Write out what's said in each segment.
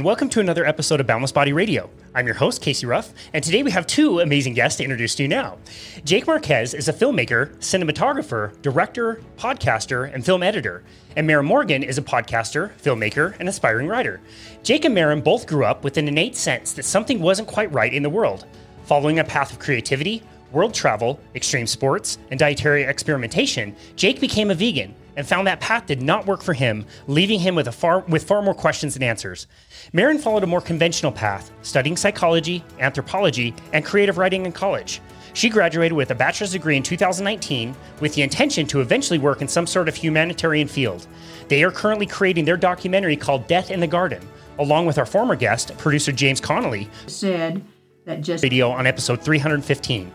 And welcome to another episode of Boundless Body Radio. I'm your host, Casey Ruff, and today we have two amazing guests to introduce to you now. Jake Marquez is a filmmaker, cinematographer, director, podcaster, and film editor. And Maren Morgan is a podcaster, filmmaker, and aspiring writer. Jake and Maren both grew up with an innate sense that something wasn't quite right in the world. Following a path of creativity, world travel, extreme sports, and dietary experimentation, Jake became a vegan and found that path did not work for him, leaving him with, a far, with far more questions than answers. Maren followed a more conventional path, studying psychology, anthropology, and creative writing in college. She graduated with a bachelor's degree in 2019 with the intention to eventually work in some sort of humanitarian field. They are currently creating their documentary called Death in the Garden, along with our former guest, producer James Connolly, said that just video on episode 315.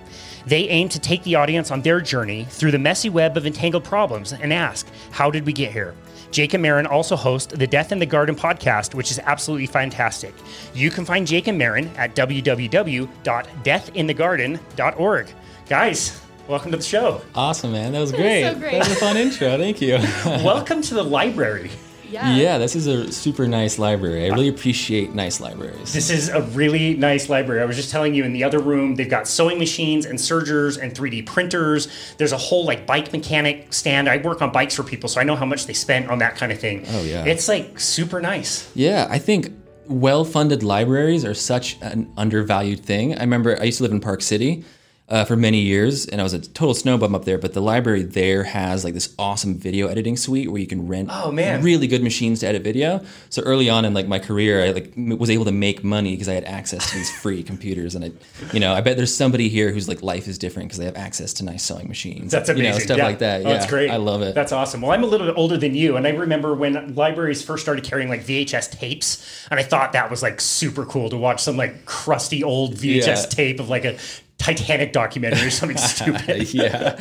They aim to take the audience on their journey through the messy web of entangled problems and ask, How did we get here? Jake and Maren also host the Death in the Garden podcast, which is absolutely fantastic. You can find Jake and Maren at www.deathinthegarden.org. Guys, welcome to the show. Awesome, man. That was great. so great. That was a fun intro. Thank you. welcome to the library. Yeah. yeah, this is a super nice library. I really appreciate nice libraries. This is a really nice library. I was just telling you in the other room, they've got sewing machines and sergers and 3D printers. There's a whole like bike mechanic stand. I work on bikes for people, so I know how much they spent on that kind of thing. Oh, yeah. It's like super nice. Yeah, I think well-funded libraries are such an undervalued thing. I remember I used to live in Park City uh, for many years, and I was a total snow bum up there. But the library there has like this awesome video editing suite where you can rent Oh, man. really good machines to edit video. So early on in like my career, I like m- was able to make money because I had access to these free computers, and I, you know, I bet there's somebody here whose like life is different because they have access to nice sewing machines. That's You amazing. know, stuff Yeah. like that. Oh, yeah, that's great. I love it. That's awesome. Well, I'm a little bit older than you, and I remember when libraries first started carrying like VHS tapes, and I thought that was like super cool to watch some like crusty old VHS Yeah. tape of like a Titanic documentary or something stupid. yeah.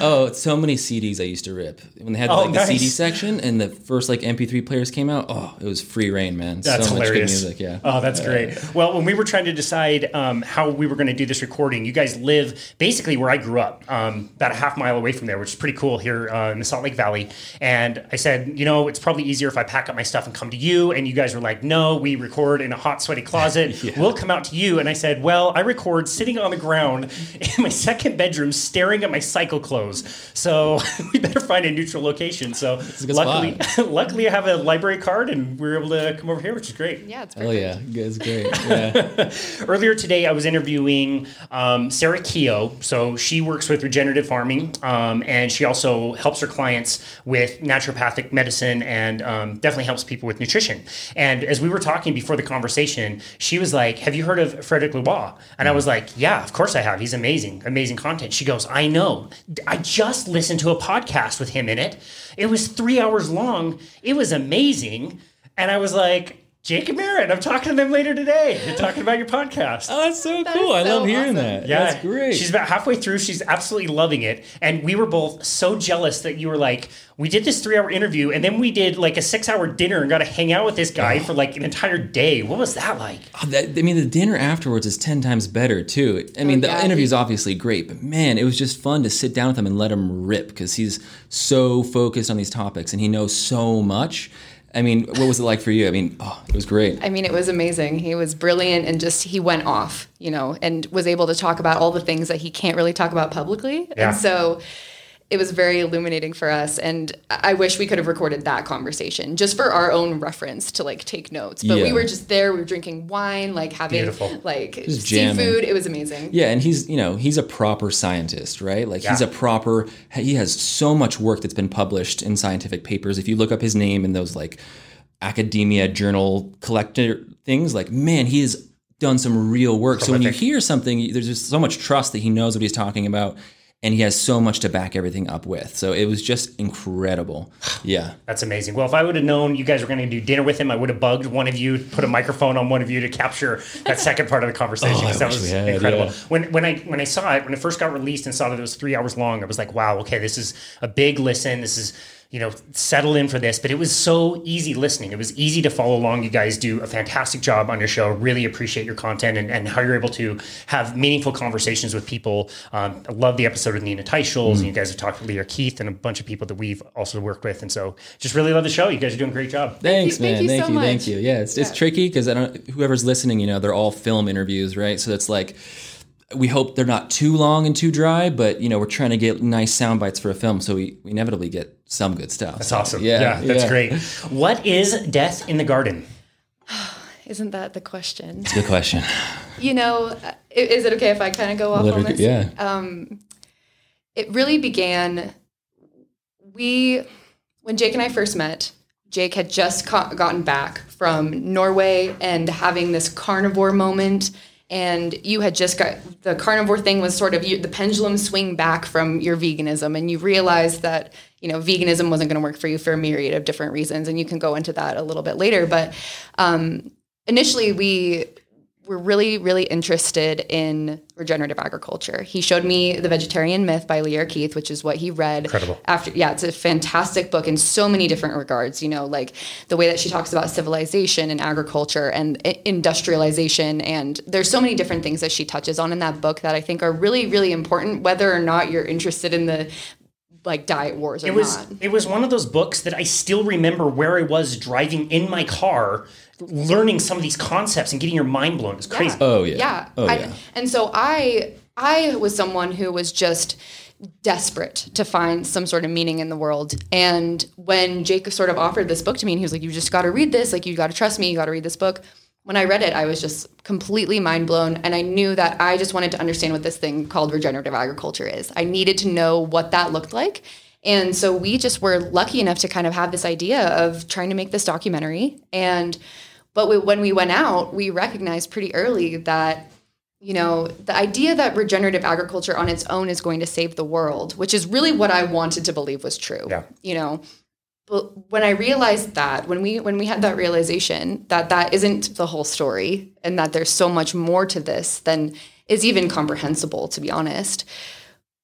Oh, so many CDs I used to rip when they had Oh, like nice. the CD section and the first like MP3 players came out. Oh, it was free reign, man. That's so much good hilarious. music. Yeah. Oh, that's great. Well, when we were trying to decide um, how we were going to do this recording, you guys live basically where I grew up, um, about a half mile away from there, which is pretty cool here uh, in the Salt Lake Valley. And I said, you know, it's probably easier if I pack up my stuff and come to you. And you guys were like, no, we record in a hot, sweaty closet. We'll come out to you. And I said, well, I record sitting on the ground in my second bedroom, staring at my cycle clothes. So we better find a neutral location. So luckily, luckily, I have a library card, and we are able to come over here, which is great. Yeah, it's Oh yeah, it's great. Yeah. Earlier today, I was interviewing um, Sarah Keogh. So she works with regenerative farming, um, and she also helps her clients with naturopathic medicine, and um, definitely helps people with nutrition. And as we were talking before the conversation, she was like, "Have you heard of Frederick Leroy?" And I was like, "Yeah, of course I have. He's amazing, amazing content." She goes, "I know. I just listened to a podcast with him in it. It was three hours long. It was amazing." And I was like. Jake and Maren, I'm talking to them later today. They're talking about your podcast. Oh, that's so That cool. I love hearing awesome. that. Yeah, That's great. She's about halfway through. She's absolutely loving it. And we were both so jealous that you were like, we did this three hour interview and then we did like a six hour dinner and got to hang out with this guy for like an entire day. What was that like? Oh, that- I mean, the dinner afterwards is 10 times better, too. I mean, oh, the yeah, interview is obviously great, but man, it was just fun to sit down with him and let him rip because he's so focused on these topics and he knows so much. I mean, what was it like for you? I mean, oh, it was great. I mean, it was amazing. He was brilliant and just he went off, you know, and was able to talk about all the things that he can't really talk about publicly. Yeah. And so it was very illuminating for us. And I wish we could have recorded that conversation just for our own reference to like take notes. But we were just there, we were drinking wine, like having Beautiful. like Just jamming. seafood. It was amazing. Yeah, and he's you know he's a proper scientist, right? Like he's a proper. He has so much work that's been published in scientific papers. If you look up his name in those like academia journal collector things, like man, he has done some real work. So when you hear something, there's just so much trust that he knows what he's talking about, and he has so much to back everything up with. So it was just incredible. Yeah. That's amazing. Well, if I would have known you guys were going to do dinner with him, I would have bugged one of you, put a microphone on one of you to capture that second part of the conversation. Oh, that was had, incredible. yeah. When when I when I saw it, when it first got released and saw that it was three hours long, I was like, wow, okay, this is a big listen. This is you know, settle in for this, but it was so easy listening. It was easy to follow along. You guys do a fantastic job on your show. Really appreciate your content and, and how you're able to have meaningful conversations with people. Um, I love the episode with Nina Teicholz, and you guys have talked with Lierre Keith and a bunch of people that we've also worked with. And so just really love the show. You guys are doing a great job. Thanks, you- thank man. you thank so you, thank you. Yeah, it's, it's tricky because I don't. Whoever's listening, you know, they're all film interviews, right? So it's like we hope they're not too long and too dry, but you know, we're trying to get nice sound bites for a film, so we, we inevitably get some good stuff. That's awesome. Yeah, Yeah, that's yeah. great. What is Death in the Garden? Isn't that the question? It's a good question. You know, is it okay if I kind of go off on Literally, this? yeah. Um, it really began. We, when Jake and I first met, Jake had just co- gotten back from Norway and having this carnivore moment. And you had just got the carnivore thing was sort of you, the pendulum swing back from your veganism, and you realized that you know veganism wasn't going to work for you for a myriad of different reasons, and you can go into that a little bit later. But um, initially, we were really, really interested in regenerative agriculture. He showed me The Vegetarian Myth by Lierre Keith, which is what he read. Incredible. After, yeah, it's a fantastic book in so many different regards. You know, like the way that she talks about civilization and agriculture and industrialization, and there's so many different things that she touches on in that book that I think are really, really important, whether or not you're interested in the like diet wars or It was not. it was one of those books that I still remember where I was driving in my car, learning some of these concepts and getting your mind blown. is crazy. Oh yeah. Yeah. Oh I- yeah. and so I I was someone who was just desperate to find some sort of meaning in the world. And when Jake sort of offered this book to me and he was like, You just gotta read this, like you gotta trust me, you gotta read this book. When I read it, I was just completely mind blown. And I knew that I just wanted to understand what this thing called regenerative agriculture is. I needed to know what that looked like. And so we just were lucky enough to kind of have this idea of trying to make this documentary. And but we, when we went out, we recognized pretty early that you know the idea that regenerative agriculture on its own is going to save the world, which is really what I wanted to believe was true. Yeah. You know, but when I realized that, when we when we had that realization that that isn't the whole story, and that there's so much more to this than is even comprehensible, to be honest,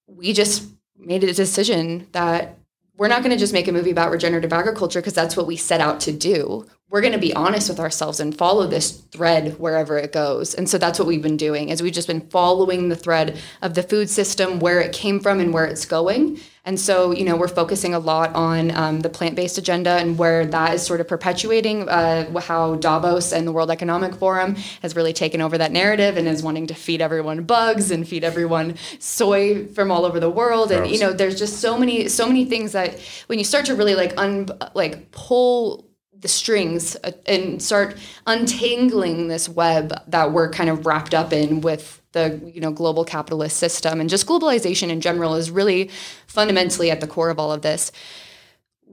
we just made a decision that we're not going to just make a movie about regenerative agriculture because that's what we set out to do. We're going to be honest with ourselves and follow this thread wherever it goes. And so that's what we've been doing is we've just been following the thread of the food system, where it came from and where it's going. And so, you know, we're focusing a lot on um, the plant-based agenda and where that is sort of perpetuating uh, how Davos and the World Economic Forum has really taken over that narrative and is wanting to feed everyone bugs and feed everyone soy from all over the world. And you know, there's just so many, so many things that when you start to really like un, like pull the strings uh, and start untangling this web that we're kind of wrapped up in with the you know global capitalist system. And just globalization in general is really fundamentally at the core of all of this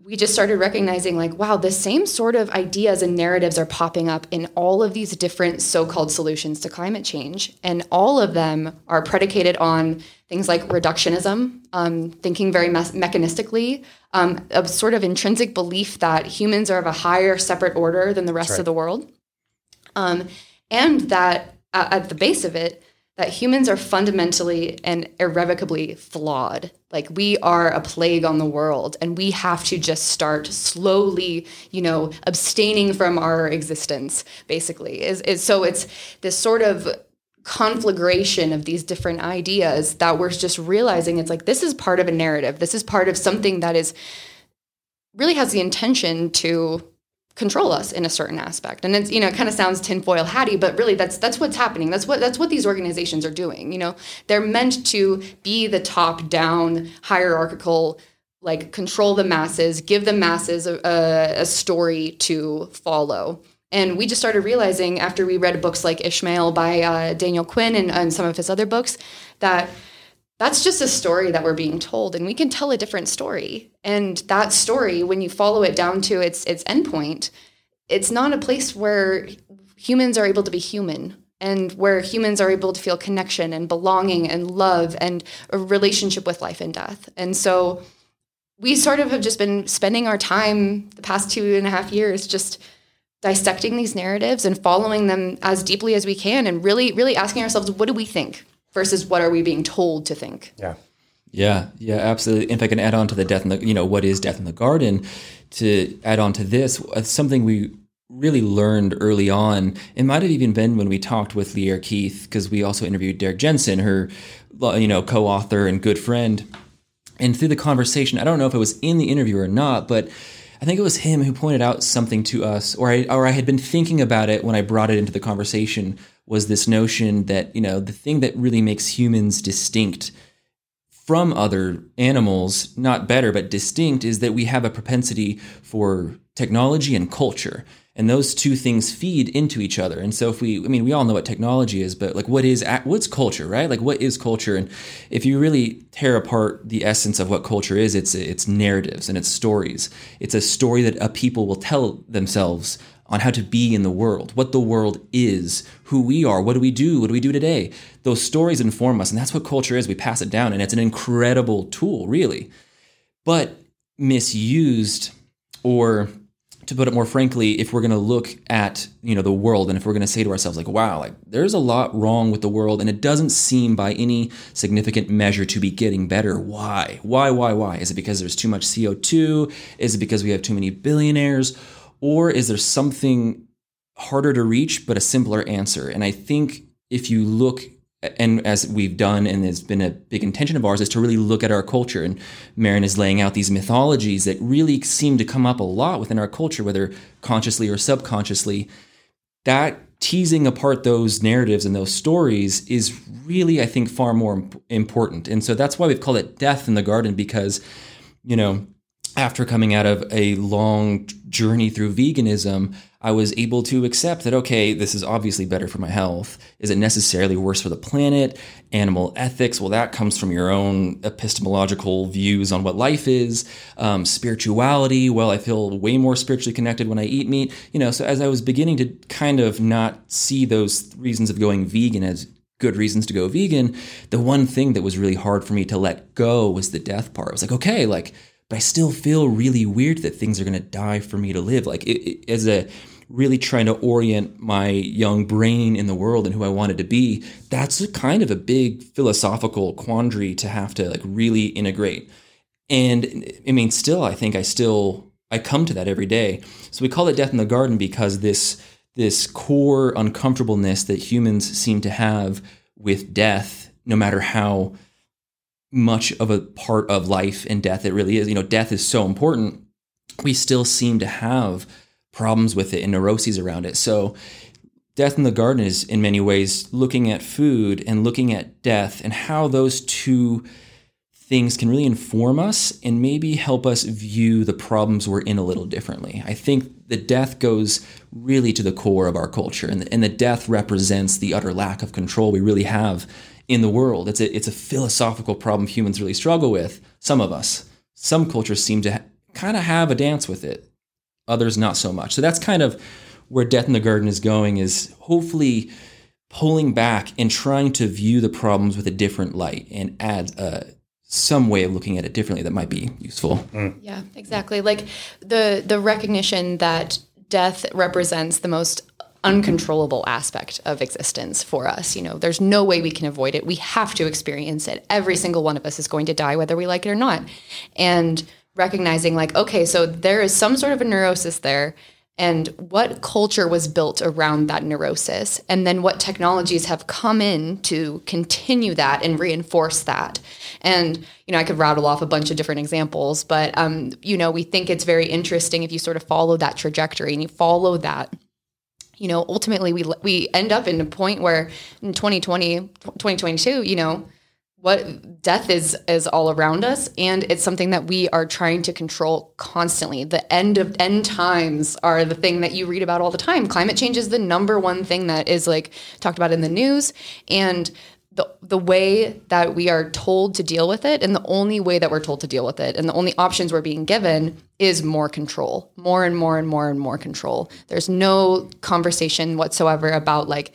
we just started recognizing like wow the same sort of ideas and narratives are popping up in all of these different so-called solutions to climate change. And all of them are predicated on things like reductionism um, thinking very mes- mechanistically um, a sort of intrinsic belief that humans are of a higher separate order than the rest of the world. Um, and that uh, at the base of it that humans are fundamentally and irrevocably flawed. Like we are a plague on the world and we have to just start slowly you know abstaining from our existence basically. Is, is so it's this sort of conflagration of these different ideas that we're just realizing it's like this is part of a narrative. This is part of something that is really has the intention to control us in a certain aspect. And it's you know it kind of sounds tinfoil hatty but really that's that's what's happening. That's what that's what these organizations are doing you know? They're meant to be the top down hierarchical like control the masses give the masses a, a, a story to follow. And we just started realizing after we read books like ishmael by uh, daniel quinn and, and some of his other books that that's just a story that we're being told and we can tell a different story. And that story when you follow it down to its its endpoint it's not a place where humans are able to be human and where humans are able to feel connection and belonging and love and a relationship with life and death. And so we sort of have just been spending our time the past two and a half years just dissecting these narratives and following them as deeply as we can and really really asking ourselves what do we think versus what are we being told to think Yeah. Yeah, yeah, absolutely. If I can add on to the death in the, you know, what is death in the garden, to add on to this, uh, something we really learned early on. It might have even been when we talked with Lierre Keith, because we also interviewed Derrick Jensen, her, you know, co-author and good friend. And through the conversation, I don't know if it was in the interview or not, but I think it was him who pointed out something to us, or I, or I had been thinking about it when I brought it into the conversation. Was this notion that you know the thing that really makes humans distinct from other animals, not better but distinct, is that we have a propensity for technology and culture. And those two things feed into each other. And so if we i mean we all know what technology is but like what is what's culture right? Like what is culture? And if you really tear apart the essence of what culture is it's it's narratives and it's stories. It's a story that a people will tell themselves on how to be in the world, what the world is, who we are, what do we do, what do we do today. Those stories inform us, and that's what culture is. We pass it down, and it's an incredible tool, really. But misused or to put it more frankly, if we're going to look at you know the world, and if we're going to say to ourselves like, "Wow, like there's a lot wrong with the world, and it doesn't seem by any significant measure to be getting better," why? Why? Why? Why? Is it because there's too much CO two? Is it because we have too many billionaires? Or is there something harder to reach but a simpler answer? And I think if you look and as we've done and it's been a big intention of ours is to really look at our culture. And Maren is laying out these mythologies that really seem to come up a lot within our culture whether consciously or subconsciously. That teasing apart those narratives and those stories is really i think far more important. And so that's why we've called it death in the garden because you know after coming out of a long journey through veganism, I was able to accept that, okay, this is obviously better for my health. Is it necessarily worse for the planet? Animal ethics, well, that comes from your own epistemological views on what life is. Um, spirituality, well, I feel way more spiritually connected when I eat meat. You know, so as I was beginning to kind of not see those reasons of going vegan as good reasons to go vegan, the one thing that was really hard for me to let go was the death part. I was like, okay, like, but I still feel really weird that things are going to die for me to live. Like it, it, as a really trying to orient my young brain in the world and who I wanted to be, that's kind of a big philosophical quandary to have to like really integrate. And I mean, still, I think I still I come to that every day. So we call it death in the garden because this this core uncomfortableness that humans seem to have with death, no matter how much of a part of life and death it really is. You know, death is so important. We still seem to have problems with it and neuroses around it. So, Death in the Garden is in many ways looking at food and looking at death and how those two things can really inform us and maybe help us view the problems we're in a little differently. I think the death goes really to the core of our culture, and the, and the death represents the utter lack of control we really have in the world. It's a, it's a philosophical problem humans really struggle with. Some of us, some cultures seem to ha- kind of have a dance with it, others not so much. So that's kind of where Death in the Garden is going, is hopefully pulling back and trying to view the problems with a different light and add uh, some way of looking at it differently that might be useful. Mm. Yeah, exactly. Like the the recognition that death represents the most uncontrollable aspect of existence for us. You know, there's no way we can avoid it. We have to experience it. Every single one of us is going to die, whether we like it or not. And recognizing, like, okay, so there is some sort of a neurosis there. And what culture was built around that neurosis? And then what technologies have come in to continue that and reinforce that? And, you know, I could rattle off a bunch of different examples, but, um, you know, we think it's very interesting if you sort of follow that trajectory and you follow that you know, ultimately we we end up in a point where in 2020, 2022, you know, what death is is all around us and it's something that we are trying to control constantly. The end of end times are the thing that you read about all the time. Climate change is the number one thing that is like talked about in the news and the the way that we are told to deal with it and the only way that we're told to deal with it and the only options we're being given is more control more and more and more and more control. There's no conversation whatsoever about like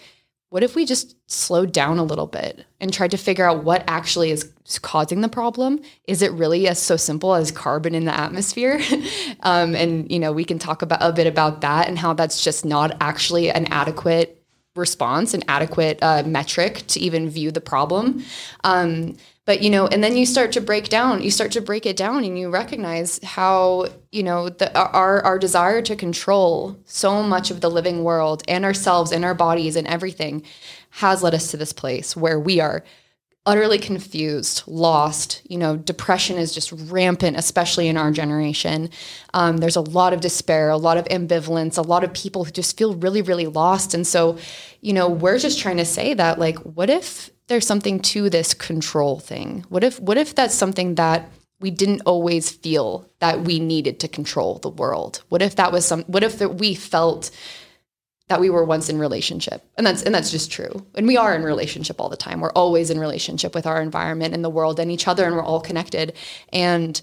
what if we just slowed down a little bit and tried to figure out what actually is causing the problem? Is it really as so simple as carbon in the atmosphere? Um, and you know we can talk about a bit about that and how that's just not actually an adequate response, an adequate uh, metric to even view the problem. Um, but you know and then you start to break down you start to break it down and you recognize how you know the, our our desire to control so much of the living world and ourselves and our bodies and everything has led us to this place where we are utterly confused, lost. You know, depression is just rampant, especially in our generation. Um, there's a lot of despair, a lot of ambivalence, a lot of people who just feel really, really lost. And so, you know, we're just trying to say that, like, what if there's something to this control thing? What if, what if that's something that we didn't always feel that we needed to control the world? What if that was some? What if that we felt that we were once in relationship. And that's and that's just true. And we are in relationship all the time. We're always in relationship with our environment and the world and each other and we're all connected. And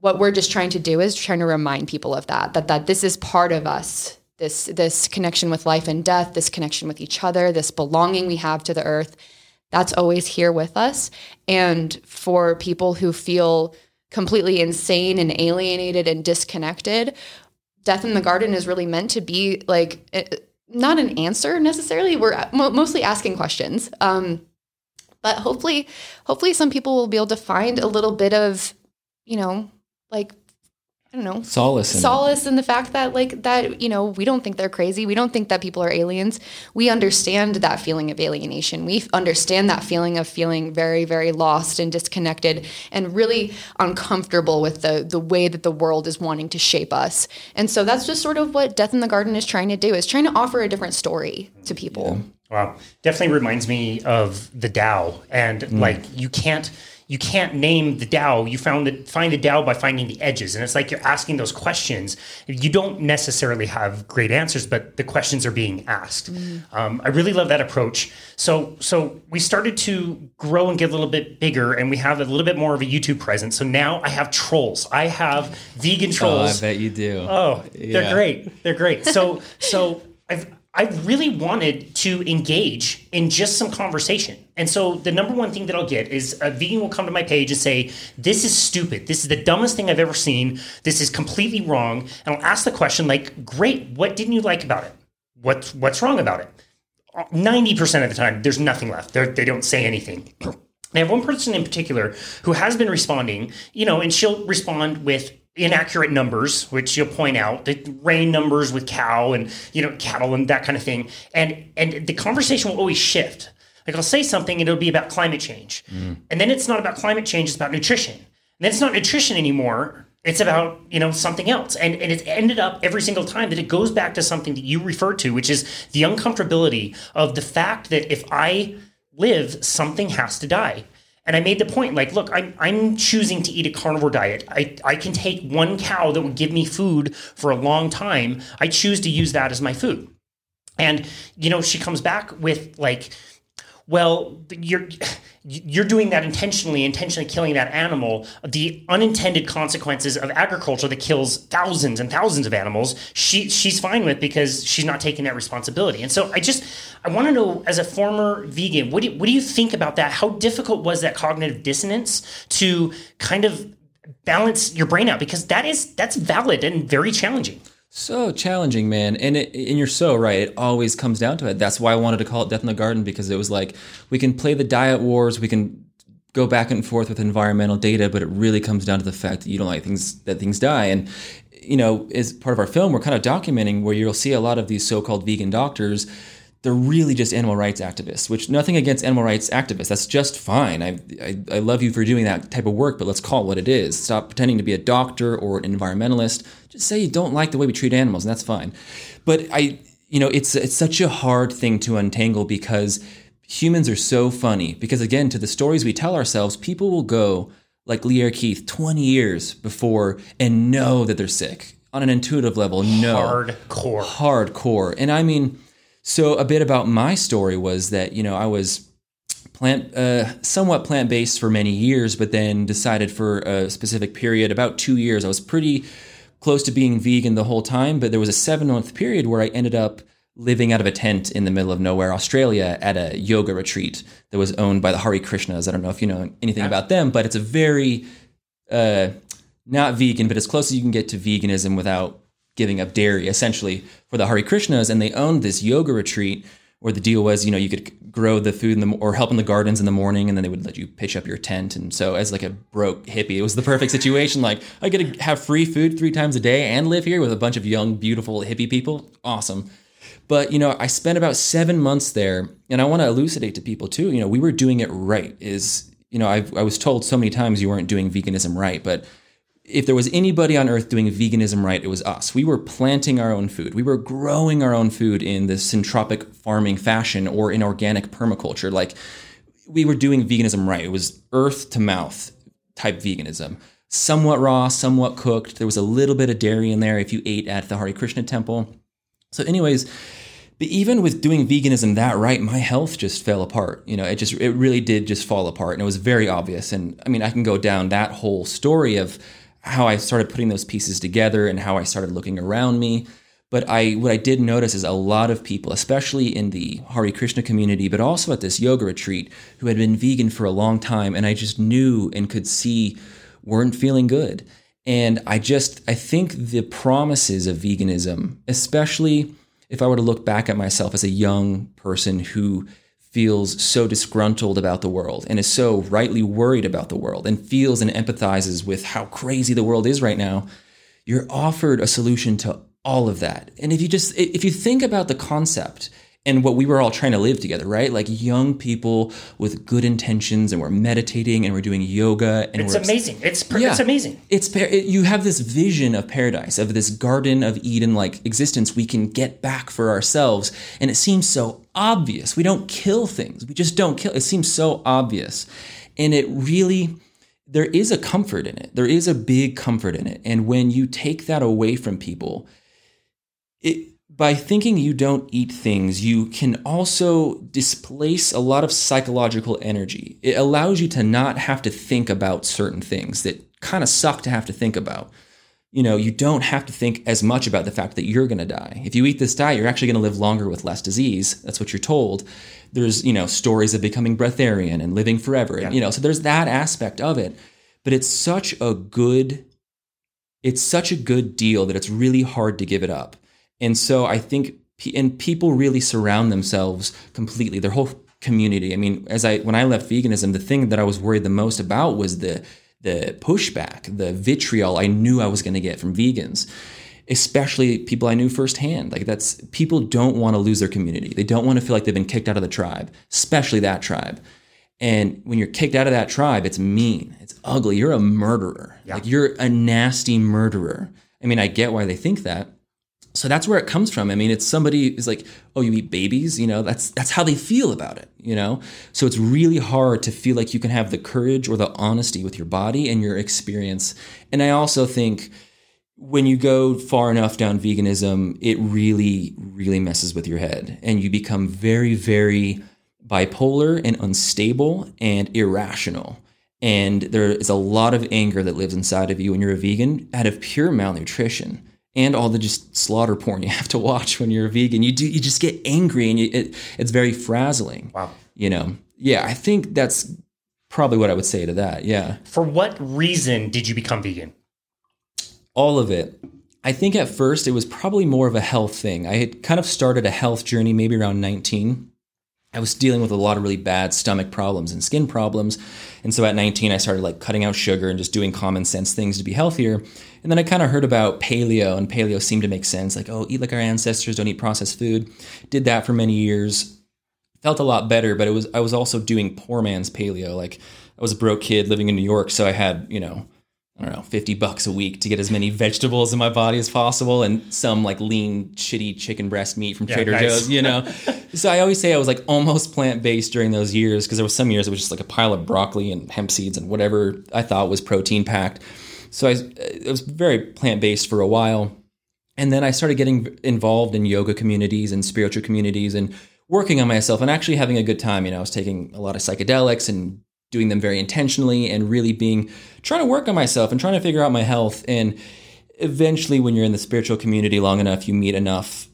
what we're just trying to do is trying to remind people of that that that this is part of us. This this connection with life and death this connection with each other this belonging we have to the earth that's always here with us. And for people who feel completely insane and alienated and disconnected death in the garden is really meant to be like eh, not an answer necessarily. We're mostly asking questions. Um, but hopefully, hopefully, some people will be able to find a little bit of, you know, like I don't know, solace, in solace in the fact that like that you know we don't think they're crazy. We don't think that people are aliens. We understand that feeling of alienation. We understand that feeling of feeling very very lost and disconnected and really uncomfortable with the the way that the world is wanting to shape us. And so that's just sort of what Death in the Garden is trying to do. Is trying to offer a different story to people. Yeah. Wow, definitely reminds me of the Tao, and mm. like you can't you can't name the Tao. You found find the Tao by finding the edges. And it's like you're asking those questions. You don't necessarily have great answers, but the questions are being asked. Mm. Um, I really love that approach. So, so we started to grow and get a little bit bigger, and we have a little bit more of a YouTube presence. So now I have trolls. I have vegan trolls. Oh, I bet you do. Oh, they're great. They're great. So, so I've I really wanted to engage in just some conversation. And so the number one thing that I'll get is a vegan will come to my page and say, This is stupid. This is the dumbest thing I've ever seen. This is completely wrong. And I'll ask the question, like, great, what didn't you like about it? What, what's wrong about it? 90% of the time, there's nothing left. They're, they do not say anything. I have one person in particular who has been responding, you know, and she'll respond with inaccurate numbers, which you'll point out, the rain numbers with cow and you know cattle and that kind of thing, and and the conversation will always shift. Like I'll say something and it'll be about climate change, mm. and then it's not about climate change; it's about nutrition. And then it's not nutrition anymore; it's about you know something else. And and it's ended up every single time that it goes back to something that you refer to, which is the uncomfortability of the fact that if I live, something has to die. And I made the point like, look, I'm, I'm choosing to eat a carnivore diet. I, I can take one cow that would give me food for a long time. I choose to use that as my food. And, you know, she comes back with like, well, you're you're doing that intentionally, intentionally killing that animal. The unintended consequences of agriculture that kills thousands and thousands of animals, she she's fine with because she's not taking that responsibility. And so I just I want to know, as a former vegan, what do you, what do you think about that? How difficult was that cognitive dissonance to kind of balance your brain out? Because that is that's valid and very challenging. So challenging, man. And it, and you're so right. It always comes down to it. That's why I wanted to call it Death in the Garden because it was like we can play the diet wars, we can go back and forth with environmental data, but it really comes down to the fact that you don't like things that things die. And you know, as part of our film, we're kind of documenting where you'll see a lot of these so-called vegan doctors they're really just animal rights activists, which nothing against animal rights activists. That's just fine. I, I, I, love you for doing that type of work, but let's call it what it is. Stop pretending to be a doctor or an environmentalist. Just say you don't like the way we treat animals, and that's fine. But I, you know, it's it's such a hard thing to untangle because humans are so funny. Because again, to the stories we tell ourselves, people will go like Lierre Keith 20 years before and know that they're sick on an intuitive level. No, hardcore, hardcore, and I mean so a bit about my story was that you know I was plant uh, somewhat plant based for many years, but then decided for a specific period, about two years, I was pretty close to being vegan the whole time. But there was a seven month period where I ended up living out of a tent in the middle of nowhere, Australia, at a yoga retreat that was owned by the Hare Krishnas. I don't know if you know anything yeah. about them, but it's a very uh, not vegan, but as close as you can get to veganism without giving up dairy essentially for the Hare Krishnas. And they owned this yoga retreat where the deal was, you know, you could grow the food in the, or help in the gardens in the morning and then they would let you pitch up your tent. And so as like a broke hippie, it was the perfect situation. Like I get to have free food three times a day and live here with a bunch of young, beautiful hippie people. Awesome. But, you know, I spent about seven months there and I want to elucidate to people too, you know, we were doing it right is, you know, I've, I was told so many times you weren't doing veganism right, but if there was anybody on earth doing veganism right, it was us. We were planting our own food. We were growing our own food in this syntropic farming fashion or in organic permaculture. Like we were doing veganism right. It was earth to mouth type veganism. Somewhat raw, somewhat cooked. There was a little bit of dairy in there if you ate at the Hare Krishna temple. So, anyways, but even with doing veganism that right, my health just fell apart. You know, it just it really did just fall apart, and it was very obvious. And I mean, I can go down that whole story of how I started putting those pieces together and how I started looking around me. But I what I did notice is a lot of people, especially in the Hare Krishna community, but also at this yoga retreat, who had been vegan for a long time, and I just knew and could see weren't feeling good. And I just I think the promises of veganism, especially if I were to look back at myself as a young person who feels so disgruntled about the world and is so rightly worried about the world and feels and empathizes with how crazy the world is right now, you're offered a solution to all of that. And if you just if you think about the concept and what we were all trying to live together, right? Like young people with good intentions, and we're meditating and we're doing yoga. And it's amazing. It's per- yeah, it's amazing. It's it, you have this vision of paradise, of this Garden of Eden like existence we can get back for ourselves, and it seems so obvious. We don't kill things. We just don't kill. It seems so obvious, and it really. There is a comfort in it. There is a big comfort in it. And when you take that away from people, it by thinking you don't eat things, you can also displace a lot of psychological energy. It allows you to not have to think about certain things that kind of suck to have to think about. You know, you don't have to think as much about the fact that you're going to die. If you eat this diet, you're actually going to live longer with less disease. That's what you're told. There's, you know, stories of becoming breatharian and living forever. Yeah. You know, so there's that aspect of it. But it's such a good it's such a good deal that it's really hard to give it up. And so I think, and people really surround themselves completely, their whole community. I mean, as I, when I left veganism, the thing that I was worried the most about was the, the pushback, the vitriol I knew I was going to get from vegans especially people I knew firsthand. Like that's people don't want to lose their community. They don't want to feel like they've been kicked out of the tribe, especially that tribe. And when you're kicked out of that tribe, it's mean, it's ugly. You're a murderer. Yeah. Like you're a nasty murderer. I mean, I get why they think that, so that's where it comes from. I mean, it's somebody is like, "Oh, you eat babies," you know. That's that's how they feel about it, you know. So it's really hard to feel like you can have the courage or the honesty with your body and your experience. And I also think when you go far enough down veganism, it really really messes with your head and you become very very bipolar and unstable and irrational. And there is a lot of anger that lives inside of you when you're a vegan out of pure malnutrition and all the just slaughter porn you have to watch when you're a vegan. You do you just get angry and you, it, it's very frazzling. Wow. You know. Yeah, I think that's probably what I would say to that. Yeah. For what reason did you become vegan? All of it. I think at first it was probably more of a health thing. I had kind of started a health journey maybe around 19 I was dealing with a lot of really bad stomach problems and skin problems. And so at 19, I started like cutting out sugar and just doing common sense things to be healthier. And then I kind of heard about paleo, and paleo seemed to make sense. Like, oh, eat like our ancestors, don't eat processed food. Did that for many years. Felt a lot better, but it was I was also doing poor man's paleo. Like I was a broke kid living in New York, so I had, you know, I don't know, 50 bucks a week to get as many vegetables in my body as possible and some like lean, shitty chicken breast meat from yeah, Trader nice. Joe's, you know? so I always say I was like almost plant based during those years because there was some years it was just like a pile of broccoli and hemp seeds and whatever I thought was protein packed. So I, it was very plant based for a while. And then I started getting involved in yoga communities and spiritual communities and working on myself and actually having a good time. You know, I was taking a lot of psychedelics and doing them very intentionally and really being trying to work on myself and trying to figure out my health and eventually when you're in the spiritual community long enough you meet enough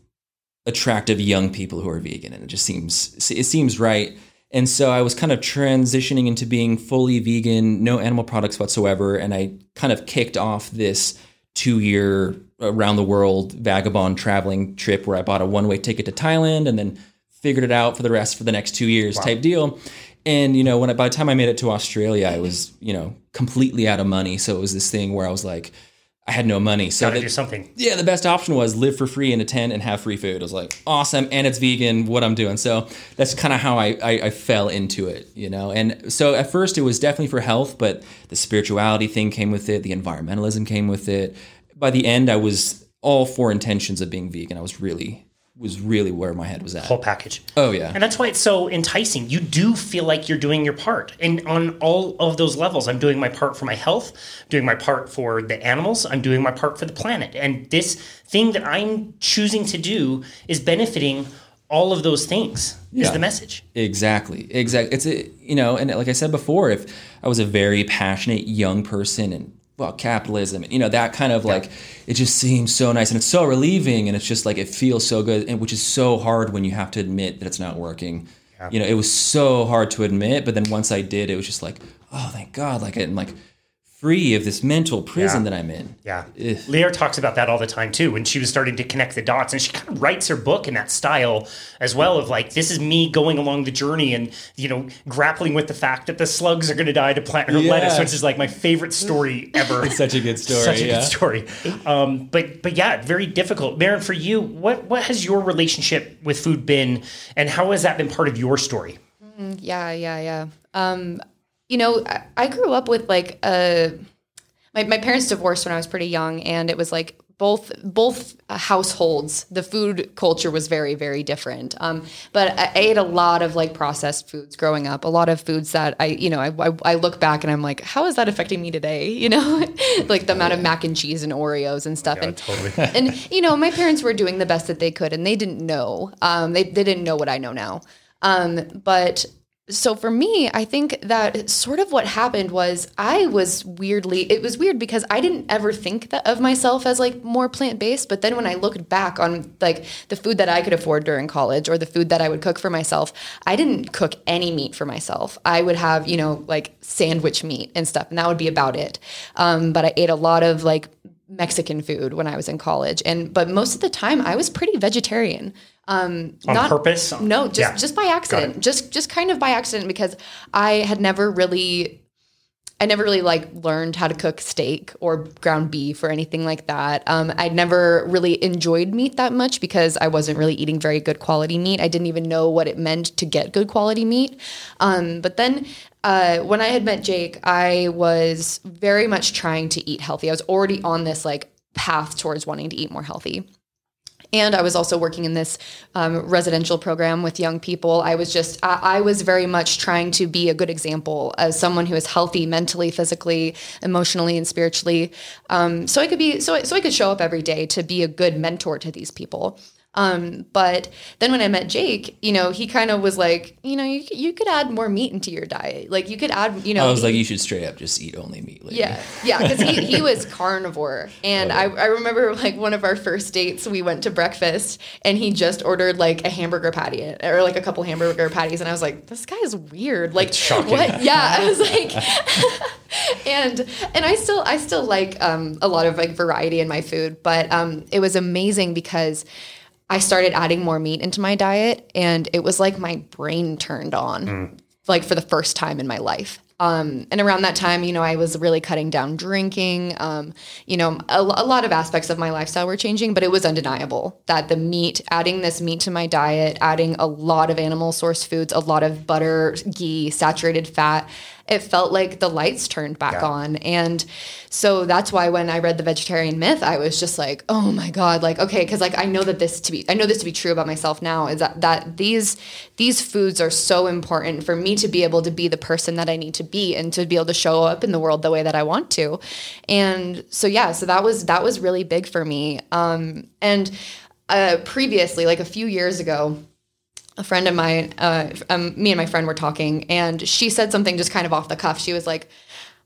attractive young people who are vegan and it just seems it seems right and so I was kind of transitioning into being fully vegan, no animal products whatsoever. And I kind of kicked off this two year around the world vagabond traveling trip where I bought a one way ticket to Thailand and then figured it out for the rest for the next two years type deal. And you know, when I, by the time I made it to Australia, I was you know completely out of money. So it was this thing where I was like, I had no money. So Gotta the- do something. yeah, the best option was live for free in a tent and have free food. I was like, awesome, and it's vegan. What I'm doing. So that's kind of how I, I I fell into it, you know. And so at first it was definitely for health, but the spirituality thing came with it. The environmentalism came with it. By the end, I was all for intentions of being vegan. I was really was really where my head was at. Whole package. Oh yeah. And that's why it's so enticing. You do feel like you're doing your part. And on all of those levels, I'm doing my part for my health, doing my part for the animals, I'm doing my part for the planet. And this thing that I'm choosing to do is benefiting all of those things, is the message. Exactly. Exactly. It's a you know, and like I said before, if I was a very passionate young person and well, capitalism, you know, that kind of like it just seems so nice and it's so relieving and it's just like it feels so good and which is so hard when you have to admit that it's not working. You know, it was so hard to admit, but then once I did, it was just like, oh, thank God, like I'm like free of this mental prison Yeah. that I'm in. Yeah. Ugh. Lierre talks about that all the time too. When she was starting to connect the dots, and she kind of writes her book in that style as well of like, this is me going along the journey and, you know, grappling with the fact that the slugs are going to die to plant her Yeah. lettuce, which is like my favorite story ever. It's such a good story. Such a yeah. good story. Um, but but yeah, very difficult. Maren, for you, what what has your relationship with food been, and how has that been part of your story? Yeah, yeah, yeah. Um, you know, I, I grew up with like a my, my parents divorced when I was pretty young, and it was like both both households. The food culture was very very different. Um, but I ate a lot of like processed foods growing up. A lot of foods that I you know I, I, I look back and I'm like, how is that affecting me today? You know, like the amount of mac and cheese and Oreos and stuff. and totally. and you know, my parents were doing the best that they could, and they didn't know. Um, they they didn't know what I know now. Um, but so for me, I think that sort of what happened was I was weirdly. It was weird because I didn't ever think that of myself as like more plant based. But then when I looked back on like the food that I could afford during college or the food that I would cook for myself, I didn't cook any meat for myself. I would have you know like sandwich meat and stuff, and that would be about it. Um, but I ate a lot of like Mexican food when I was in college, and but most of the time I was pretty vegetarian. Um, On purpose? No, just Yeah. just by accident, just just kind of by accident because I had never really. I never really like learned how to cook steak or ground beef or anything like that. Um, I never really enjoyed meat that much because I wasn't really eating very good quality meat. I didn't even know what it meant to get good quality meat. Um, but then uh, when I had met Jake, I was very much trying to eat healthy. I was already on this like path towards wanting to eat more healthy. And I was also working in this um, residential program with young people. I was just, I, I was very much trying to be a good example as someone who is healthy mentally, physically, emotionally, and spiritually. Um, so I could be, so, so I could show up every day to be a good mentor to these people. Um, but then when I met Jake, you know, he kind of was like, you know, you, you could add more meat into your diet. Like you could add, you know, I was like, you should straight up just eat only meat. Yeah, yeah, because he, he was carnivore, and I, I remember like one of our first dates, we went to breakfast, and he just ordered like a hamburger patty or like a couple hamburger patties, and I was like, this guy is weird, like what? Yeah, I was like, and and I still I still like um, a lot of like variety in my food, but um, it was amazing because. I started adding more meat into my diet, and it was like my brain turned on, like for the first time in my life. Um, and around that time, you know, I was really cutting down drinking. Um, you know, a, a lot of aspects of my lifestyle were changing, but it was undeniable that the meat, adding this meat to my diet, adding a lot of animal source foods, a lot of butter, ghee, saturated fat, it felt like the lights turned back Yeah. on. And so that's why when I read the vegetarian myth, I was just like, oh my God, like, okay, because like I know that this to be I know this to be true about myself now, is that that these these foods are so important for me to be able to be the person that I need to be and to be able to show up in the world the way that I want to. And so yeah, so that was that was really big for me. Um and uh previously, like a few years ago, a friend of mine, uh, um, me and my friend were talking, and she said something just kind of off the cuff. She was like,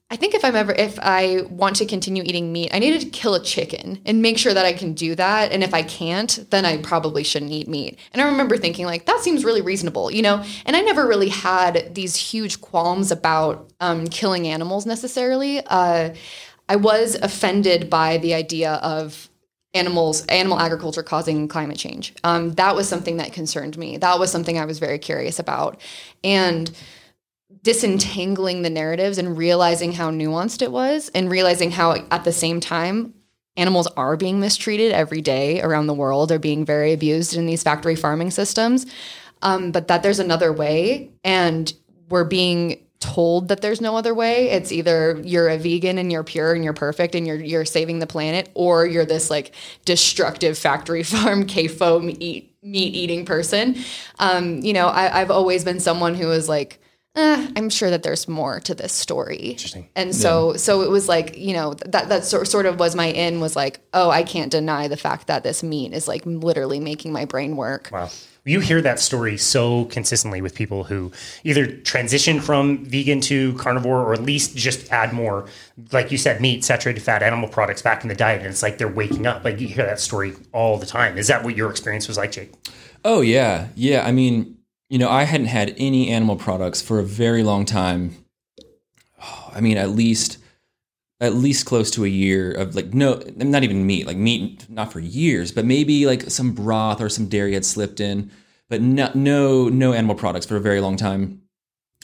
I think if I'm ever, if I want to continue eating meat, I need to kill a chicken and make sure that I can do that. And if I can't, then I probably shouldn't eat meat. And I remember thinking, like, that seems really reasonable, you know? And I never really had these huge qualms about um, killing animals necessarily. Uh, I was offended by the idea of animals animal agriculture causing climate change. Um, that was something that concerned me. That was something i was very curious about. And disentangling the narratives and realizing how nuanced it was and realizing how at the same time animals are being mistreated every day around the world. Are being very abused in these factory farming systems. Um, but that there's another way and we're being told that there's no other way it's either you're a vegan and you're pure and you're perfect and you're you're saving the planet or you're this like destructive factory farm CAFO meat meat eating person um, you know I, i've always been someone who was like eh, I'm sure that there's more to this story. Interesting. And so, yeah. so it was like, you know, that that sort sort of was my in was like, oh, I can't deny the fact that this meat is like literally making my brain work. Wow. You hear that story so consistently with people who either transition from vegan to carnivore or at least just add more, like you said, meat, saturated fat, animal products back in the diet. And it's like they're waking up. Like you hear that story all the time. Is that what your experience was like, Jake? Oh, yeah. Yeah. I mean, you know, I hadn't had any animal products for a very long time. Oh, I mean, at least at least close to a year of like no not even meat like meat not for years but maybe like some broth or some dairy had slipped in but no no no animal products for a very long time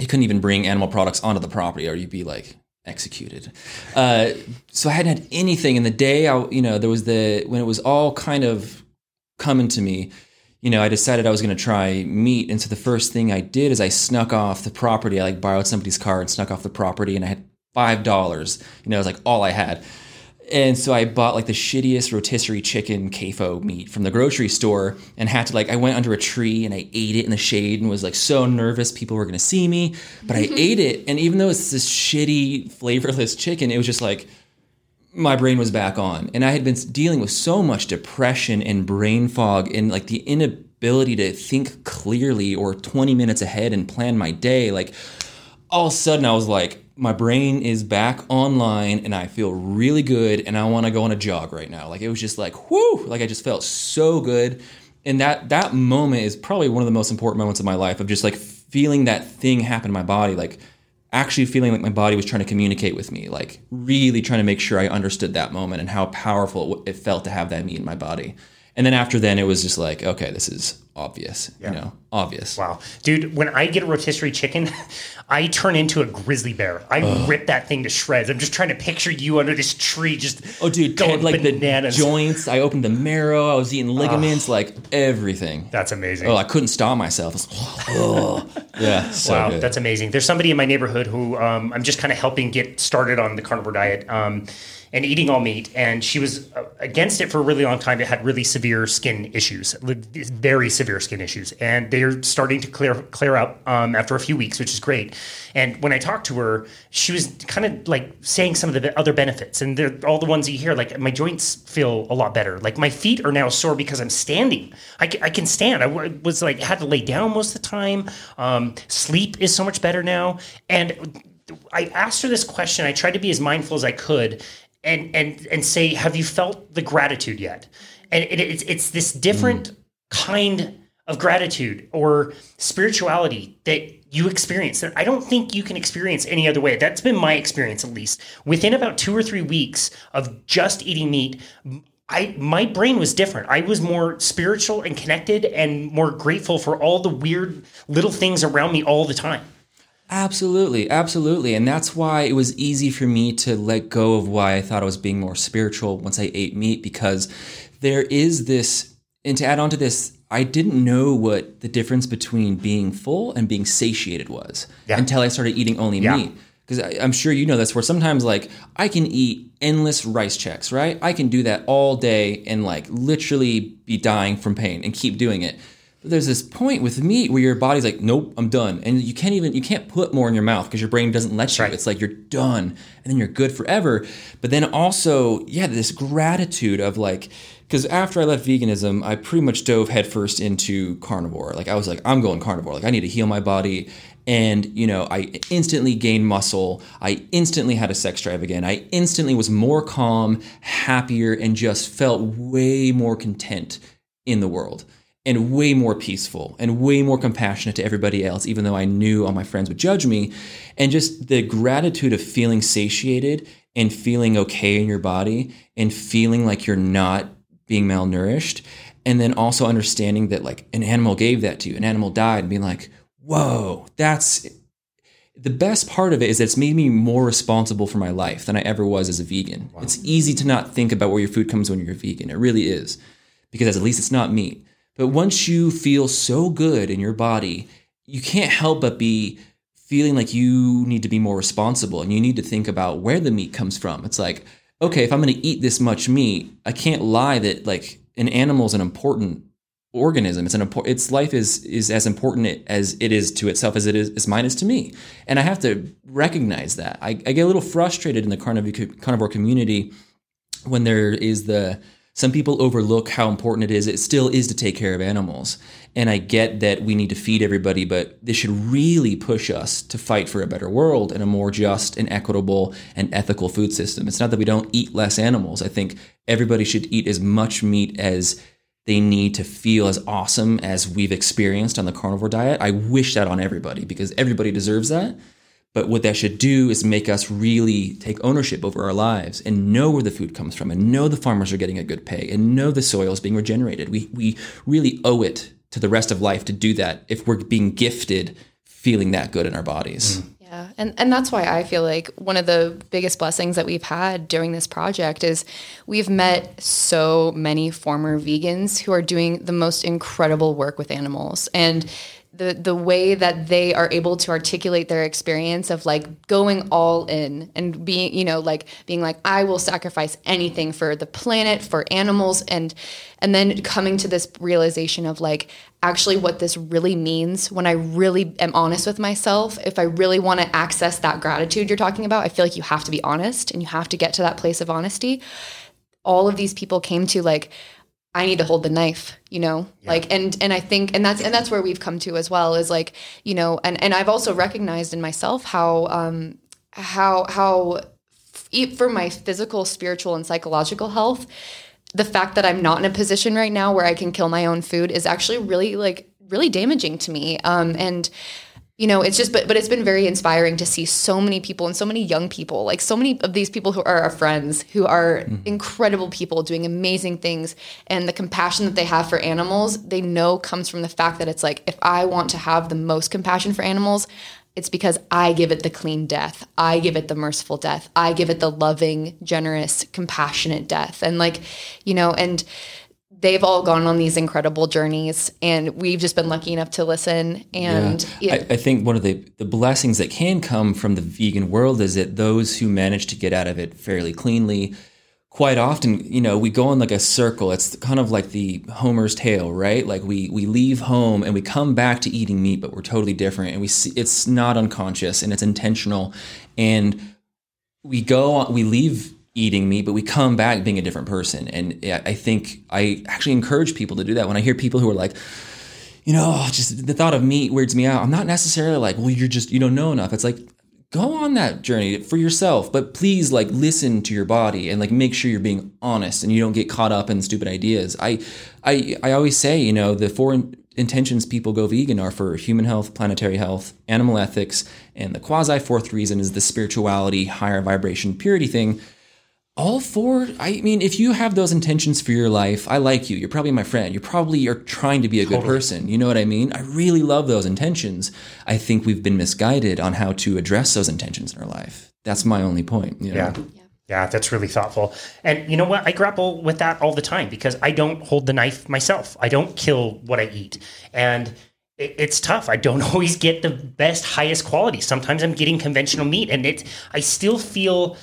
you couldn't even bring animal products onto the property or you'd be like executed uh, so i hadn't had anything in the day i you know there was the when it was all kind of coming to me you know, I decided I was going to try meat. And so the first thing I did is I snuck off the property. I like borrowed somebody's car and snuck off the property and I had $5. You know, it was like all I had. And so I bought like the shittiest rotisserie chicken CAFO meat from the grocery store and had to like, I went under a tree and I ate it in the shade and was like so nervous people were to see me. But I mm-hmm. ate it. And even though it's this shitty, flavorless chicken, it was just like, my brain was back on and i had been dealing with so much depression and brain fog and like the inability to think clearly or 20 minutes ahead and plan my day like all of a sudden i was like my brain is back online and i feel really good and i want to go on a jog right now like it was just like whoo like i just felt so good and that that moment is probably one of the most important moments of my life of just like feeling that thing happen in my body like actually feeling like my body was trying to communicate with me, like really trying to make sure I understood that moment and how powerful it felt to have that meat in my body. And then after then, it was just like, okay, this is obvious, yeah. you know, obvious. Wow, dude, when I get a rotisserie chicken, I turn into a grizzly bear. I Ugh. rip that thing to shreds. I'm just trying to picture you under this tree, just oh, dude, going like bananas. the joints. I opened the marrow. I was eating ligaments, like everything. That's amazing. Oh, I couldn't stop myself. oh, yeah, so wow, good. that's amazing. There's somebody in my neighborhood who um, I'm just kind of helping get started on the carnivore diet. Um, and eating all meat. And she was uh, against it for a really long time. It had really severe skin issues, very severe skin issues, and they're starting to clear clear up um, after a few weeks, which is great. And when I talked to her, she was kind of like saying some of the other benefits, and they're all the ones you hear. Like my joints feel a lot better. Like my feet are now sore because I'm standing. I can, I can stand. I was like had to lay down most of the time. Um, sleep is so much better now, and I asked her this question. I tried to be as mindful as I could, and and and say, have you felt the gratitude yet? And it, it's it's this different mm. kind of gratitude or spirituality that you experience that I don't think you can experience any other way. That's been my experience at least. Within about two or three weeks of just eating meat, I my brain was different. I was more spiritual and connected and more grateful for all the weird little things around me all the time. Absolutely, absolutely. And that's why it was easy for me to let go of why I thought I was being more spiritual once I ate meat because there is this, and to add on to this, I didn't know what the difference between being full and being satiated was yeah. until I started eating only yeah. meat. Because I'm sure you know this, where sometimes like I can eat endless Rice Chex, right? I can do that all day and like literally be dying from pain and keep doing it. There's this point with meat where your body's like, nope, I'm done. And you can't even, you can't put more in your mouth because your brain doesn't let you. Right. It's like you're done and then you're good forever. But then also, yeah, this gratitude of like, because after I left veganism, I pretty much dove headfirst into carnivore. Like I was like, I'm going carnivore. Like I need to heal my body. And, you know, I instantly gained muscle. I instantly had a sex drive again. I instantly was more calm, happier, and just felt way more content in the world and way more peaceful and way more compassionate to everybody else, even though I knew all my friends would judge me. And just the gratitude of feeling satiated and feeling okay in your body and feeling like you're not being malnourished and then also understanding that like an animal gave that to you an animal died and being like whoa that's the best part of it is that it's made me more responsible for my life than I ever was as a vegan. Wow. It's easy to not think about where your food comes when you're a vegan. It really is, because at least it's not meat. But once you feel so good in your body, you can't help but be feeling like you need to be more responsible and you need to think about where the meat comes from. It's like, okay, if I'm going to eat this much meat, I can't lie that like an animal is an important organism. It's an important. Its life is is as important as it is to itself as it is as mine is to me, and I have to recognize that. I, I get a little frustrated in the carnivore carnivore community when there is the some people overlook how important it is. It still is to take care of animals, and I get that we need to feed everybody, but this should really push us to fight for a better world and a more just and equitable and ethical food system. It's not that we don't eat less animals. I think everybody should eat as much meat as they need to feel as awesome as we've experienced on the carnivore diet. I wish that on everybody because everybody deserves that. But what that should do is make us really take ownership over our lives and know where the food comes from and know the farmers are getting a good pay and know the soil is being regenerated. We, we really owe it to the rest of life to do that if we're being gifted feeling that good in our bodies. Mm. Yeah. And and that's why I feel like one of the biggest blessings that we've had during this project is we've met so many former vegans who are doing the most incredible work with animals. And the the way that they are able to articulate their experience of like going all in and being you know like being like I will sacrifice anything for the planet for animals and and then coming to this realization of like actually what this really means when I really am honest with myself. If I really want to access that gratitude you're talking about I feel like you have to be honest and you have to get to that place of honesty. All of these people came to like I need to hold the knife, you know, yeah. like, and, and I think, and that's, and that's where we've come to as well is like, you know, and, and I've also recognized in myself how, um, how, how for my physical, spiritual and psychological health, the fact that I'm not in a position right now where I can kill my own food is actually really like, really damaging to me. Um, and, you know it's just but but it's been very inspiring to see so many people and so many young people like so many of these people who are our friends who are mm-hmm. incredible people doing amazing things and the compassion that they have for animals they know comes from the fact that it's like if i want to have the most compassion for animals it's because I give it the clean death. I give it the merciful death. I give it the loving, generous, compassionate death. And like, you know, and they've all gone on these incredible journeys and we've just been lucky enough to listen and yeah. I, I, think one of the, the blessings that can come from the vegan world is that those who manage to get out of it fairly cleanly quite often you know we go in like a circle. It's kind of like the homer's tale right? Like we we leave home and we come back to eating meat but we're totally different and we see it's not unconscious and it's intentional and we go on we leave eating meat, but we come back being a different person. And I think I actually encourage people to do that. When I hear people who are like, you know, oh, just the thought of meat weirds me out. I'm not necessarily like, well, you're just, you don't know enough. It's like, go on that journey for yourself, but please like listen to your body and like make sure you're being honest and you don't get caught up in stupid ideas. I, I, I always say, you know, the four intentions people go vegan are for human health, planetary health, animal ethics, and the quasi fourth reason is the spirituality, higher vibration, purity thing all four i mean if you have those intentions for your life i like you you're probably my friend you probably are trying to be a good person you know what i mean i really love those intentions i think we've been misguided on how to address those intentions in our life that's my only point you know? yeah yeah, that's really thoughtful. And you know what? I grapple with that all the time because I don't hold the knife myself. I don't kill what I eat. And it's tough. I don't always get the best, highest quality. Sometimes I'm getting conventional meat and it I still feel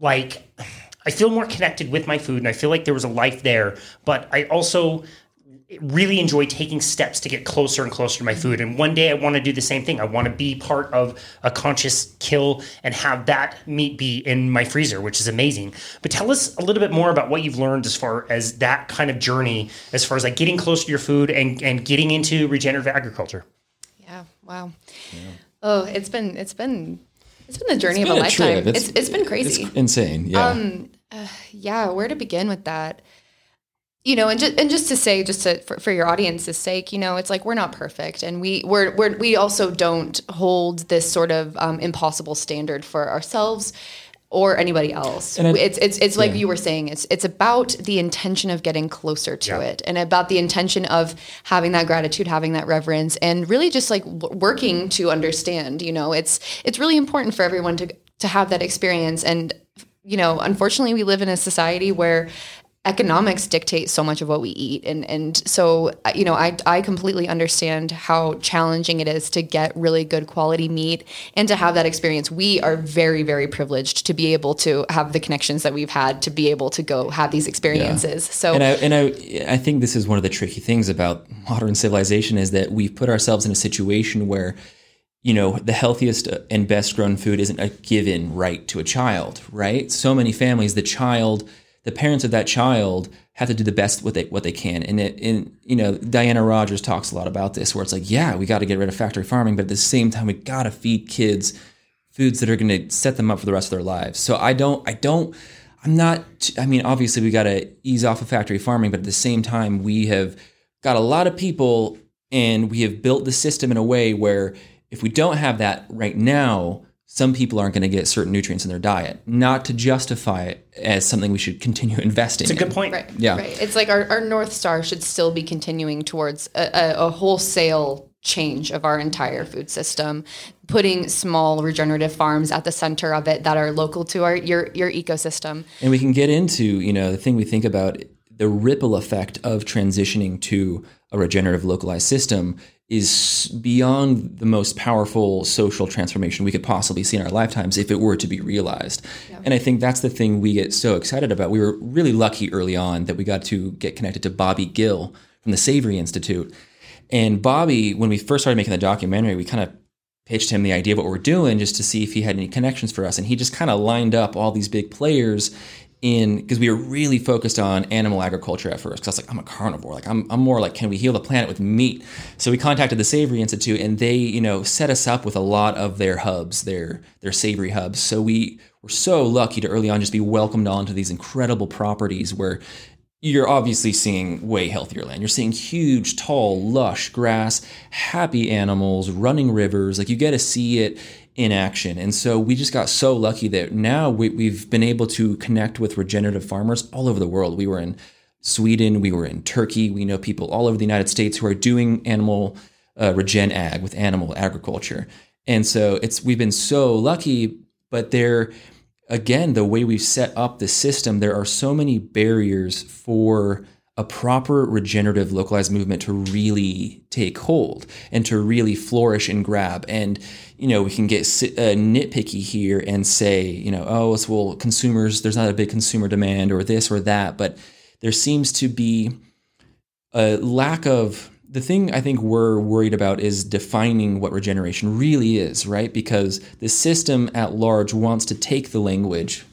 like I feel more connected with my food and I feel like there was a life there, but I also really enjoy taking steps to get closer and closer to my food. And one day I want to do the same thing. I want to be part of a conscious kill and have that meat be in my freezer, which is amazing. But tell us a little bit more about what you've learned as far as that kind of journey, as far as like getting closer to your food and, and getting into regenerative agriculture. Yeah. Wow. Yeah. Oh, it's been, it's been it's been the journey of a, a lifetime. It's, it's, it's been crazy. It's insane. Yeah. Um, uh, yeah. Where to begin with that? You know, and just and just to say, just to, for, for your audience's sake, you know, it's like we're not perfect, and we we're, we're we also don't hold this sort of um, impossible standard for ourselves or anybody else. And it- it's it's it's like yeah. you were saying. It's it's about the intention of getting closer to Yeah. it, and about the intention of having that gratitude, having that reverence, and really just like w- working to understand. You know, it's it's really important for everyone to to have that experience. And you know, unfortunately, we live in a society where economics mm-hmm. dictate so much of what we eat. And and so you know I I completely understand how challenging it is to get really good quality meat and to have that mm-hmm. experience. We are very very privileged to be able to have the connections that we've had to be able to go have these experiences. So And I and I I think this is one of the tricky things about modern civilization is that we've put ourselves in a situation where you know the healthiest and best grown food isn't a given right to a child, right? So many families, the child, the parents of that child have to do the best what they what they can. And it, and you know Diana Rodgers talks a lot about this, where it's like, yeah, we got to get rid of factory farming, but at the same time, we got to feed kids foods that are going to set them up for the rest of their lives. So I don't, I don't, I'm not, I mean, obviously we got to ease off of factory farming, but at the same time, we have got a lot of people and we have built the system in a way where if we don't have that right now, some people aren't going to get certain nutrients in their diet, not to justify it as something we should continue investing It's a in. good point. Right. Yeah. Right. It's like our, our North Star should still be continuing towards a, a, a wholesale change of our entire food system, putting small regenerative farms at the center of it that are local to our your your ecosystem. And we can get into, you know, the thing we think about the ripple effect of transitioning to a regenerative localized system is beyond the most powerful social transformation we could possibly see in our lifetimes if it were to be realized. And I think that's the thing we get so excited about. We were really lucky early on that we got to get connected to Bobby Gill from the Savory Institute. And Bobby, when we first started making the documentary, we kind of pitched him the idea of what we're doing just to see if he had any connections for us. And he just kind of lined up all these big players in because we were really focused on animal agriculture at first. Because I was like, I'm a carnivore. Like I'm, I'm more like, can we heal the planet with meat? So we contacted the Savory Institute, and they, you know, set us up with a lot of their hubs, their their savory hubs. So we were so lucky to early on just be welcomed onto these incredible properties where you're obviously seeing way healthier land. You're seeing huge, tall, lush grass, happy animals, running rivers. Like you get to see it in action. And so we just got so lucky that now we, we've been able to connect with regenerative farmers all over the world. We were in Sweden, we were in Turkey. We know people all over the United States who are doing animal uh, regen ag with animal agriculture. And so it's we've been so lucky, but they're again, the way we've set up the system, there are so many barriers for a proper regenerative localized movement to really take hold and to really flourish and grab. And, you know, we can get uh, nitpicky here and say, you know, oh, it's well, consumers, there's not a big consumer demand or this or that. But there seems to be a lack of the thing I think we're worried about is defining what regeneration really is, right? Because the system at large wants to take the language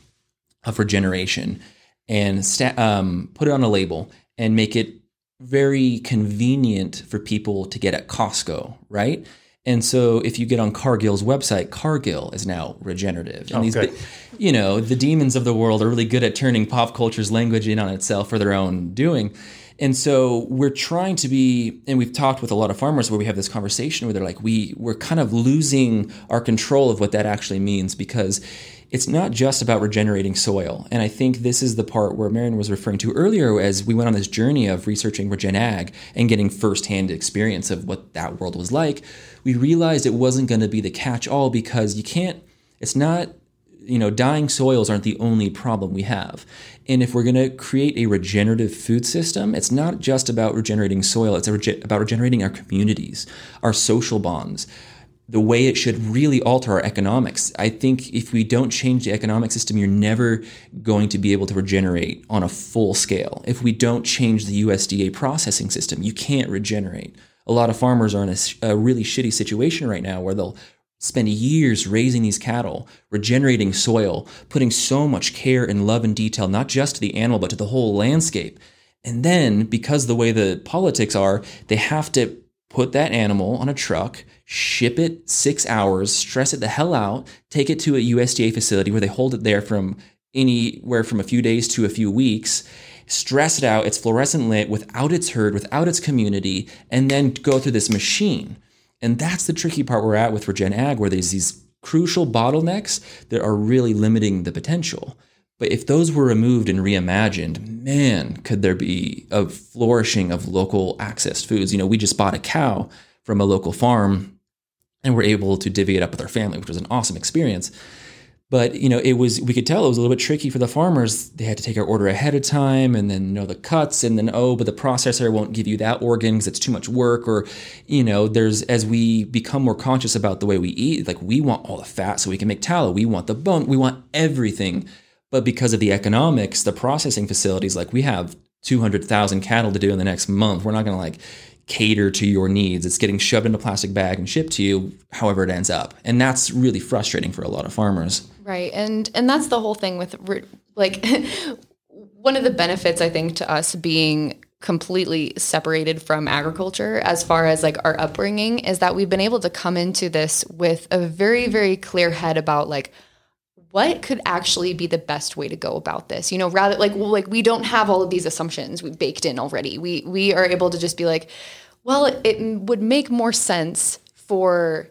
of regeneration and sta- um, put it on a label and make it very convenient for people to get at Costco, right? And so if you get on Cargill's website, Cargill is now regenerative. And Oh, these, good. you know, the demons of the world are really good at turning pop culture's language in on itself for their own doing. And so we're trying to be, and we've talked with a lot of farmers where we have this conversation where they're like, we we're kind of losing our control of what that actually means because it's not just about regenerating soil. And I think this is the part where Maren was referring to earlier as we went on this journey of researching regen ag and getting firsthand experience of what that world was like. We realized it wasn't going to be the catch all because you can't, it's not you know, dying soils aren't the only problem we have. And if we're going to create a regenerative food system, it's not just about regenerating soil, it's about regenerating our communities, our social bonds, the way it should really alter our economics. I think if we don't change the economic system, you're never going to be able to regenerate on a full scale. If we don't change the USDA processing system, you can't regenerate. A lot of farmers are in a really shitty situation right now where they'll spend years raising these cattle, regenerating soil, putting so much care and love and detail, not just to the animal, but to the whole landscape. And then, because the way the politics are, they have to put that animal on a truck, ship it six hours, stress it the hell out, take it to a USDA facility where they hold it there from anywhere from a few days to a few weeks, stress it out, it's fluorescent lit without its herd, without its community, and then go through this machine. And that's the tricky part we're at with Regen Ag, where there's these crucial bottlenecks that are really limiting the potential. But if those were removed and reimagined, man, could there be a flourishing of local access foods? You know, we just bought a cow from a local farm and we're able to divvy it up with our family, which was an awesome experience. But you know, it was we could tell it was a little bit tricky for the farmers. They had to take our order ahead of time, and then know the cuts, and then oh, but the processor won't give you that organ because it's too much work. Or you know, there's as we become more conscious about the way we eat, like we want all the fat so we can make tallow. We want the bone. We want everything. But because of the economics, the processing facilities, like we have 200,000 cattle to do in the next month, we're not going to like cater to your needs. It's getting shoved in a plastic bag and shipped to you however it ends up. And that's really frustrating for a lot of farmers. Right. And and that's the whole thing with like one of the benefits I think to us being completely separated from agriculture as far as like our upbringing is that we've been able to come into this with a very very clear head about like what could actually be the best way to go about this? You know rather like well, like we don't have all of these assumptions we baked in already. We we are able to just be like well it would make more sense for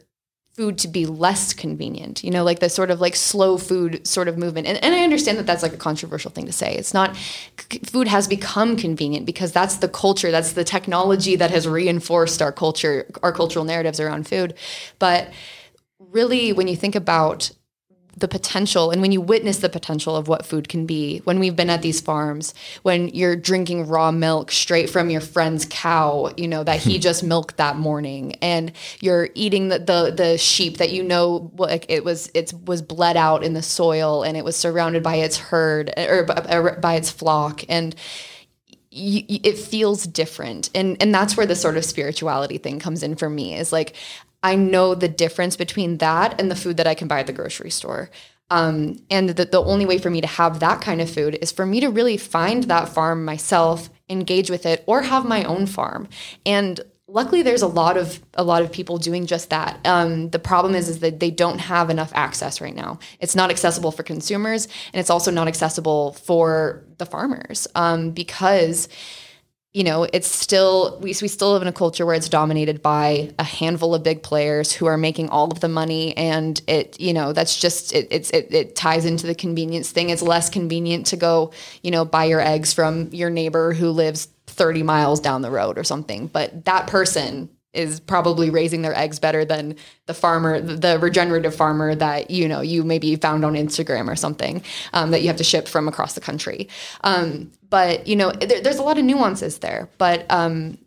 food to be less convenient you know like the sort of like slow food sort of movement. And, and i understand that that's like a controversial thing to say. It's not food has become convenient because that's the culture that's the technology that has reinforced our culture our cultural narratives around food. But really when you think about the potential and when you witness the potential of what food can be when we've been at these farms when you're drinking raw milk straight from your friend's cow you know that he just milked that morning and you're eating the, the the sheep that you know like it was it was bled out in the soil and it was surrounded by its herd or by its flock and it feels different and and that's where the sort of spirituality thing comes in for me is like I know the difference between that and the food that I can buy at the grocery store. Um, and the, the only way for me to have that kind of food is for me to really find that farm myself, engage with it, or have my own farm. And luckily, there's a lot of a lot of people doing just that. Um, the problem is is that they don't have enough access right now. It's not accessible for consumers, and it's also not accessible for the farmers um, because you know, it's still we we still live in a culture where it's dominated by a handful of big players who are making all of the money, and it you know that's just it it's it, it ties into the convenience thing. It's less convenient to go you know buy your eggs from your neighbor who lives 30 miles down the road or something, but that person is probably raising their eggs better than the farmer, the regenerative farmer that you know you maybe found on Instagram or something um, that you have to ship from across the country. Um, but you know, there, there's a lot of nuances there. But um,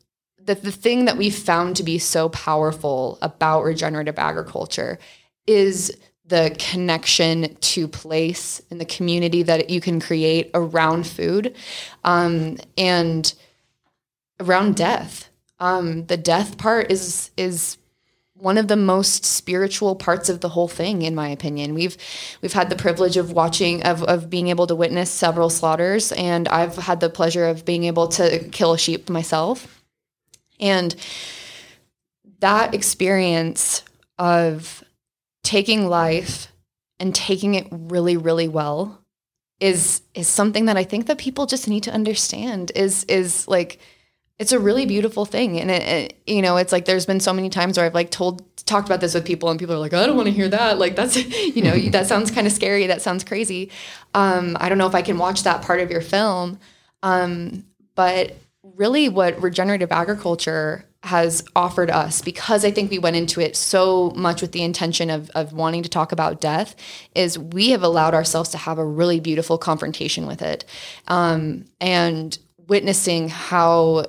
the the thing that we found to be so powerful about regenerative agriculture is the connection to place and the community that you can create around food um, and around death um, the death part is is one of the most spiritual parts of the whole thing in my opinion. We've we've had the privilege of watching of, of being able to witness several slaughters and i've had the pleasure of being able to kill a sheep myself. And that experience of taking life and taking it really really well is is something that i think that people just need to understand is is like it's a really beautiful thing. And it, it, you know it's like there's been so many times where i've like told talked about this with people and people are like i don't want to hear that. Like that's you know that sounds kind of scary. That sounds crazy. Um, i don't know if i can watch that part of your film. Um, but really what regenerative agriculture has offered us because i think we went into it so much with the intention of, of wanting to talk about death is we have allowed ourselves to have a really beautiful confrontation with it. Um, and witnessing how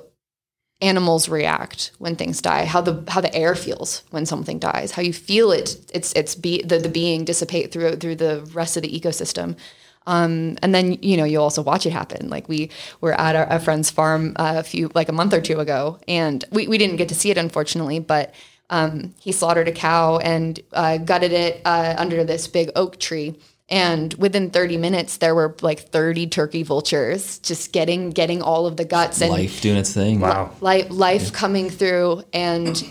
animals react when things die how the how the air feels when something dies how you feel it it's it's be the, the being dissipate through through the rest of the ecosystem. Um, and then you know you'll also watch it happen. Like we were at our, a friend's farm uh, a few like a month or two ago and we, we didn't get to see it unfortunately but um, he slaughtered a cow and uh, gutted it uh, under this big oak tree and within 30 minutes there were like 30 turkey vultures just getting getting all of the guts and life doing its thing. Wow. Life, life yeah. coming through and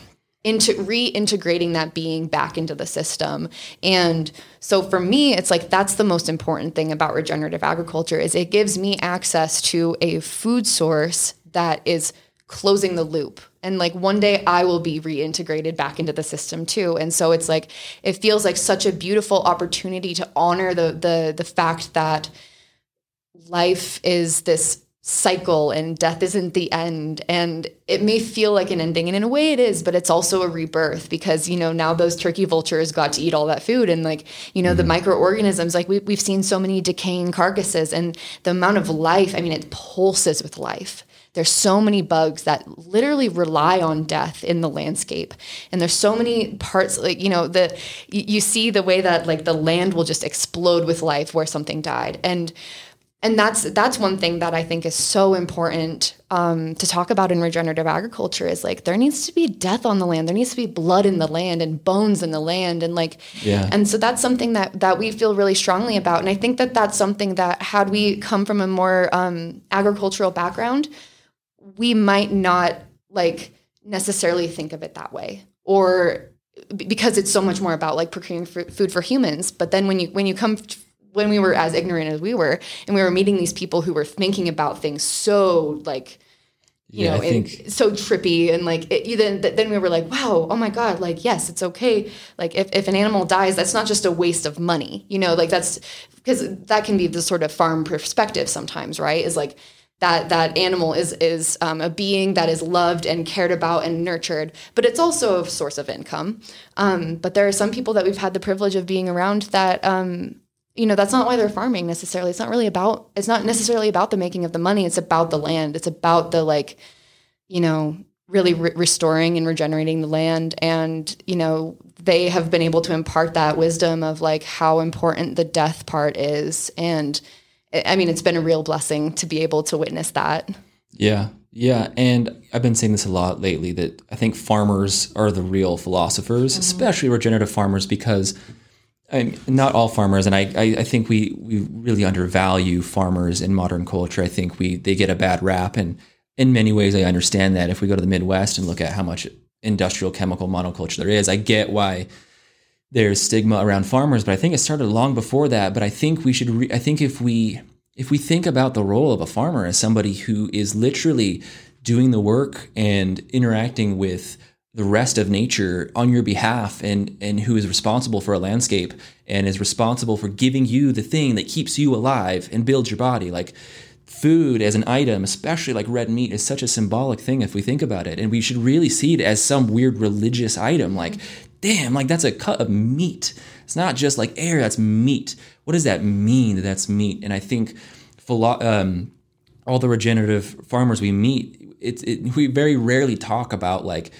into reintegrating that being back into the system. And so for me it's like that's the most important thing about regenerative agriculture is it gives me access to a food source that is closing the loop and like one day I will be reintegrated back into the system too. And so it's like it feels like such a beautiful opportunity to honor the the the fact that life is this cycle and death isn't the end and it may feel like an ending and in a way it is but it's also a rebirth because you know now those turkey vultures got to eat all that food and like you know mm-hmm. the microorganisms like we, we've seen so many decaying carcasses and the amount of life i mean it pulses with life there's so many bugs that literally rely on death in the landscape. And there's so many parts like you know the you, you see the way that like the land will just explode with life where something died. And and that's that's one thing that I think is so important um, to talk about in regenerative agriculture is like there needs to be death on the land, there needs to be blood in the land and bones in the land, and like yeah. And so that's something that that we feel really strongly about, and I think that that's something that had we come from a more um, agricultural background, we might not like necessarily think of it that way, or because it's so much more about like procuring food for humans. But then when you when you come when we were as ignorant as we were and we were meeting these people who were thinking about things so like you yeah, know, and so trippy and like it, then then we were like, wow, oh my god, like yes, it's okay. Like if if an animal dies, that's not just a waste of money, you know, like that's because that can be the sort of farm perspective sometimes, right? Is like that that animal is is um, a being that is loved and cared about and nurtured, but it's also a source of income. Um, but there are some people that we've had the privilege of being around that um, you know that's not why they're farming necessarily. It's not really about it's not necessarily about the making of the money. It's about the land. It's about the like you know really re- restoring and regenerating the land. And you know they have been able to impart that wisdom of like how important the death part is. And i mean it's been a real blessing to be able to witness that yeah yeah and i've been saying this a lot lately that i think farmers are the real philosophers mm-hmm. especially regenerative farmers because I not all farmers, and I, I, I, think we, we really undervalue farmers in modern culture. I think we they get a bad rap, and in many ways, I understand that. If we go to the Midwest and look at how much industrial chemical monoculture there is, I get why there's stigma around farmers. But I think it started long before that. But I think we should. Re- I think if we if we think about the role of a farmer as somebody who is literally doing the work and interacting with the rest of nature on your behalf and and who is responsible for a landscape and is responsible for giving you the thing that keeps you alive and builds your body like food as an item especially like red meat is such a symbolic thing if we think about it and we should really see it as some weird religious item like damn like that's a cut of meat. It's not just like air that's meat. What does that mean that that's meat? And i think um, all the regenerative farmers we meet it's it, we very rarely talk about like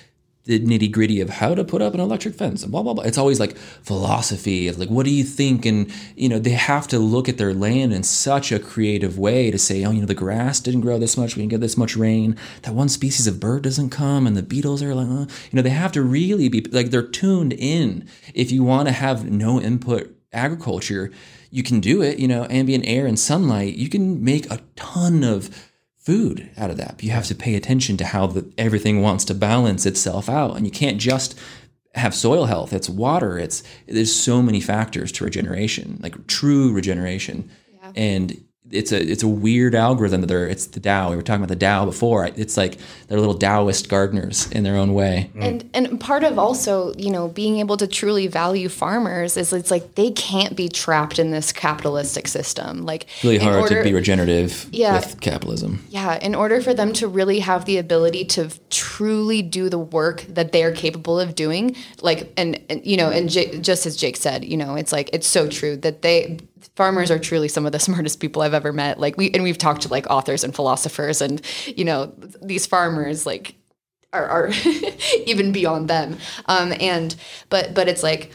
the nitty gritty of how to put up an electric fence and blah blah blah. It's always like philosophy of like what do you think, and you know they have to look at their land in such a creative way to say, oh, you know, the grass didn't grow this much, we didn't get this much rain. That one species of bird doesn't come, and the beetles are like, uh. you know, they have to really be like they're tuned in. If you want to have no input agriculture, you can do it. You know, ambient air and sunlight, you can make a ton of food out of that. You have to pay attention to how the, everything wants to balance itself out, and you can't just have soil health. It's water. It's there's so many factors to regeneration, like true regeneration, yeah. and it's a it's a weird algorithm that they're it's the Tao. We were talking about the Tao before. It's like they're little Taoist gardeners in their own way. Mm. And and part of also you know being able to truly value farmers is it's like they can't be trapped in this capitalistic system. Like really hard order, to be regenerative yeah, with capitalism. Yeah, in order for them to really have the ability to truly do the work that they are capable of doing, like and, and you know, and J- just as Jake said, you know, it's like it's so true that they farmers are truly some of the smartest people I've ever met. Like we and we've talked to like authors and philosophers, and you know these farmers like are, are even beyond them. Um, and but but it's like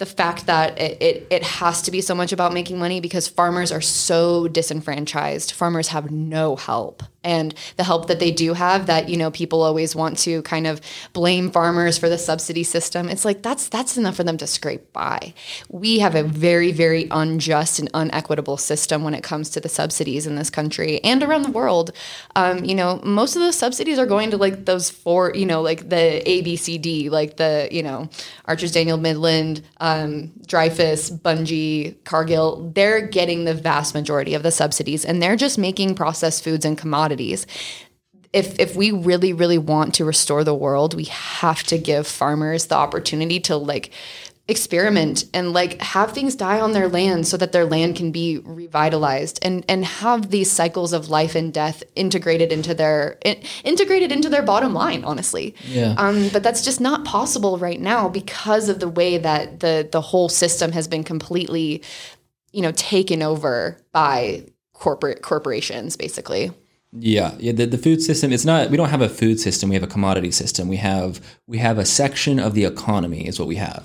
the fact that it, it, it has to be so much about making money because farmers are so disenfranchised. Farmers have no help. And the help that they do have that you know people always want to kind of blame farmers for the subsidy system it's like that's that's enough for them to scrape by. We have a very very unjust and unequitable system when it comes to the subsidies in this country and around the world. Um, you know most of those subsidies are going to like those four you know like the abcd like the you know Archer Daniels Midland um, Um, dreyfus bunge cargill they're getting the vast majority of the subsidies and they're just making processed foods and commodities. If if we really really want to restore the world, we have to give farmers the opportunity to like experiment and like have things die on their land so that their land can be revitalized and and have these cycles of life and death integrated into their in, integrated into their bottom line honestly Yeah. um, but that's just not possible right now because of the way that the the whole system has been completely you know taken over by corporate corporations basically Yeah, yeah. The, the food system. It's not. We don't have a food system. We have a commodity system. We have we have a section of the economy is what we have.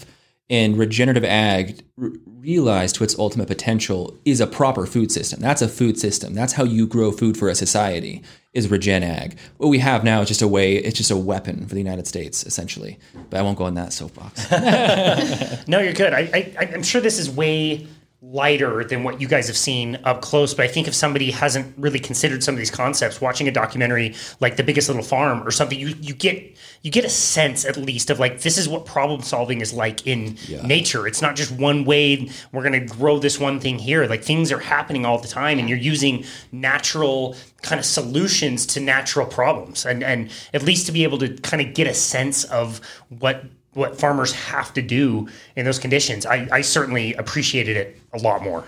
And regenerative ag, r- realized to its ultimate potential, is a proper food system. That's a food system. That's how you grow food for a society. Is regen ag. What we have now is just a way. It's just a weapon for the United States, essentially. But I won't go on that soapbox. No, you're good. I, I, I'm sure this is way lighter than what you guys have seen up close. But I think if somebody hasn't really considered some of these concepts, watching a documentary like The Biggest Little Farm or something, you you get you get a sense at least of like this is what problem solving is like in nature. It's not just one way. We're going to grow this one thing here. Like things are happening all the time, and you're using natural kind of solutions to natural problems, and and at least to be able to kind of get a sense of what what farmers have to do in those conditions. I, I certainly appreciated it a lot more.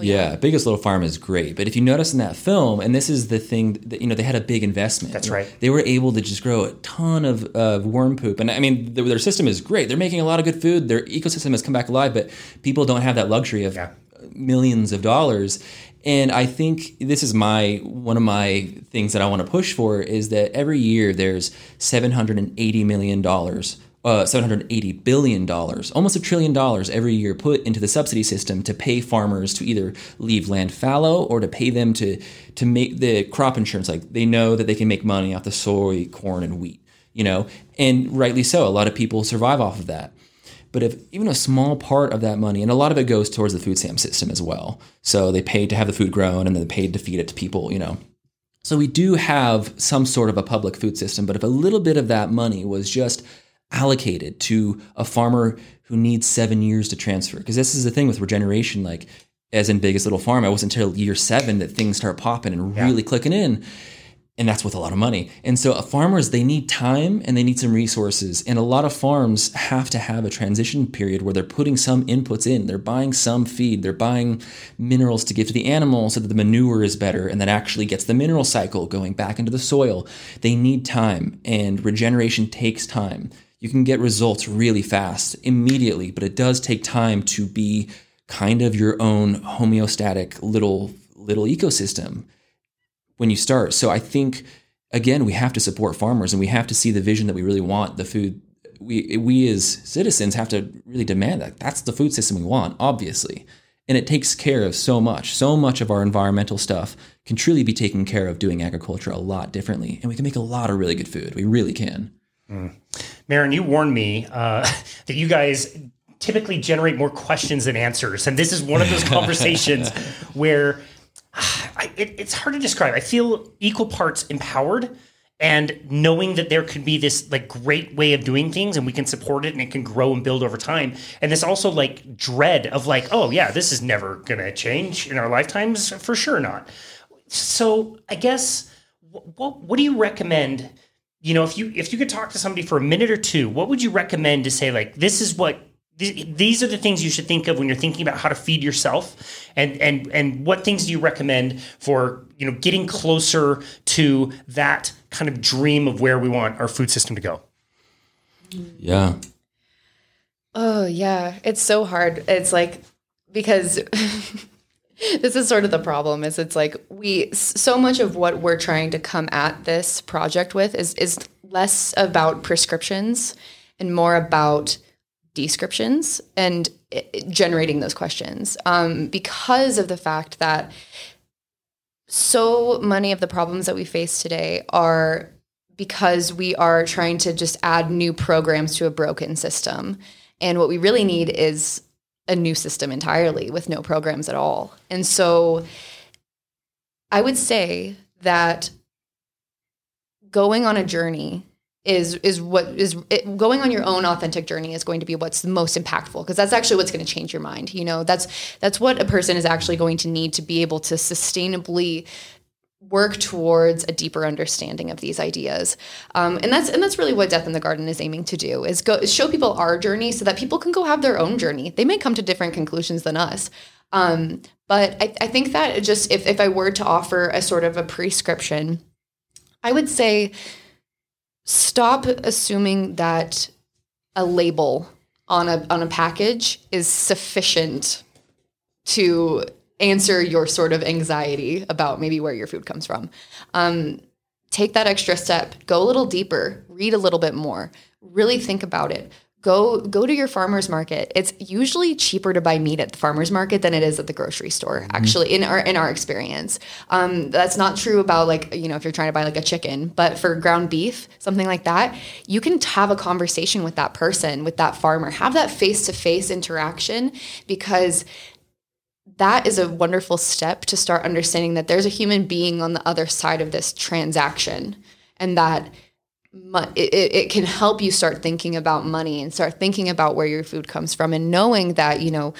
yeah. Biggest Little Farm is great, but if you notice in that film, and this is the thing that you know they had a big investment. That's right. They were able to just grow a ton of uh, worm poop, and I mean their, their system is great. They're making a lot of good food. Their ecosystem has come back alive, but people don't have that luxury of Yeah. millions of dollars. And I think this is my one of my things that I want to push for is that every year there's seven hundred and eighty million dollars, uh, seven hundred eighty billion dollars, almost a trillion dollars every year put into the subsidy system to pay farmers to either leave land fallow or to pay them to to make the crop insurance. Like they know that they can make money off the soy, corn, and wheat. You know, and rightly so. A lot of people survive off of that. But if even a small part of that money, and a lot of it goes towards the food stamp system as well. So they paid to have the food grown and then they paid to feed it to people, you know. So we do have some sort of a public food system, but if a little bit of that money was just allocated to a farmer who needs seven years to transfer, because this is the thing with regeneration, like as in Biggest Little Farm, it wasn't until year seven that things start popping and really clicking in and that's with a lot of money. And so uh, farmers they need time and they need some resources. And a lot of farms have to have a transition period where they're putting some inputs in. They're buying some feed, they're buying minerals to give to the animals so that the manure is better and that actually gets the mineral cycle going back into the soil. They need time and regeneration takes time. You can get results really fast immediately, but it does take time to be kind of your own homeostatic little little ecosystem when you start. So I think again we have to support farmers and we have to see the vision that we really want the food we we as citizens have to really demand that. That's the food system we want obviously. And it takes care of so much. So much of our environmental stuff can truly be taken care of doing agriculture a lot differently. And we can make a lot of really good food. We really can mm. Maren, you warned me uh, that you guys typically generate more questions than answers. And this is one of those conversations where I, it, it's hard to describe. I feel equal parts empowered and knowing that there could be this like great way of doing things and we can support it and it can grow and build over time. And this also like dread of like, oh yeah, this is never going to change in our lifetimes. For sure not. So I guess what, what do you recommend? You know if you if you could talk to somebody for a minute or two what would you recommend to say like this is what th- these are the things you should think of when you're thinking about how to feed yourself? And and and what things do you recommend for you know getting closer to that kind of dream of where we want our food system to go? Yeah. Oh yeah, it's so hard. It's like because this is sort of the problem is it's like we so much of what we're trying to come at this project with is is less about prescriptions and more about descriptions and i- generating those questions um, because of the fact that so many of the problems that we face today are because we are trying to just add new programs to a broken system. And what we really need is a new system entirely with no programs at all. And so I would say that going on a journey is is what is it, going on your own authentic journey is going to be what's the most impactful because that's actually what's going to change your mind you know that's that's what a person is actually going to need to be able to sustainably work towards a deeper understanding of these ideas. Um, and that's and that's really what death in the garden is aiming to do is go show people our journey so that people can go have their own journey. They may come to different conclusions than us. Um, but I, I think that just if, if i were to offer a sort of a prescription i would say stop assuming that a label on a on a package is sufficient to answer your sort of anxiety about maybe where your food comes from. Um, take that extra step, go a little deeper, read a little bit more, really think about it. Go go to your farmers market. It's usually cheaper to buy meat at the farmers market than it is at the grocery store. Mm-hmm. Actually, in our in our experience, um, that's not true about like you know if you're trying to buy like a chicken, but for ground beef, something like that, you can have a conversation with that person, with that farmer, have that face to face interaction because that is a wonderful step to start understanding that there's a human being on the other side of this transaction and that it, can help you start thinking about money and start thinking about where your food comes from and knowing that you know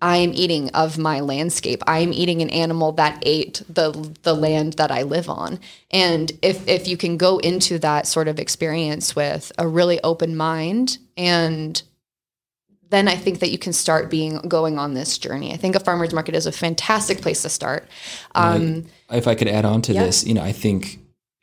I am eating of my landscape. I am eating an animal that ate the the land that I live on. And if if you can go into that sort of experience with a really open mind and then I think that you can start being going on this journey. I think a farmers market is a fantastic place to start. Um, if I could add on to yeah. this, you know, I think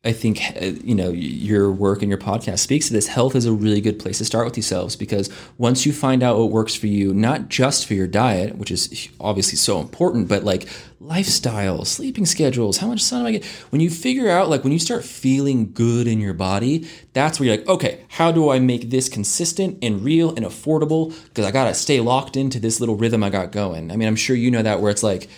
I think uh, you know your work and your podcast speaks to this. Health is a really good place to start with yourselves because once you find out what works for you, not just for your diet, which is obviously so important, but like lifestyle, sleeping schedules, how much sun do I get? When you figure out, like when you start feeling good in your body, that's where you're like, okay, how do I make this consistent and real and affordable? Because I gotta stay locked into this little rhythm I got going. I mean, I'm sure you know that where it's like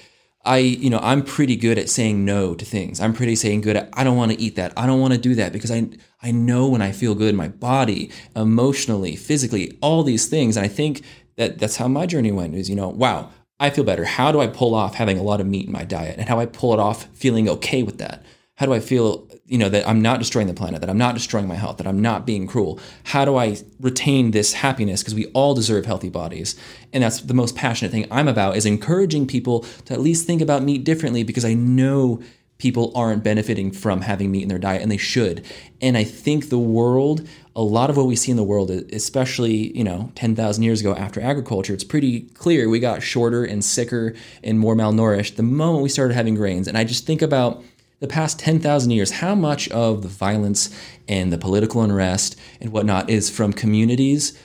I, you know, I'm pretty good at saying no to things. I'm pretty saying good at I don't want to eat that. I don't want to do that because I I know when I feel good in my body, emotionally, physically, all these things. And I think that that's how my journey went is, you know, wow, I feel better. How do I pull off having a lot of meat in my diet? And how I pull it off feeling okay with that? How do I feel, you know, that I'm not destroying the planet, that I'm not destroying my health, that I'm not being cruel? How do I retain this happiness? Because we all deserve healthy bodies. And that's the most passionate thing I'm about is encouraging people to at least think about meat differently because I know people aren't benefiting from having meat in their diet and they should. And I think the world, a lot of what we see in the world, especially, you know, 10,000 years ago after agriculture, it's pretty clear we got shorter and sicker and more malnourished the moment we started having grains. And I just think about the past 10,000 years, how much of the violence and the political unrest and whatnot is from communities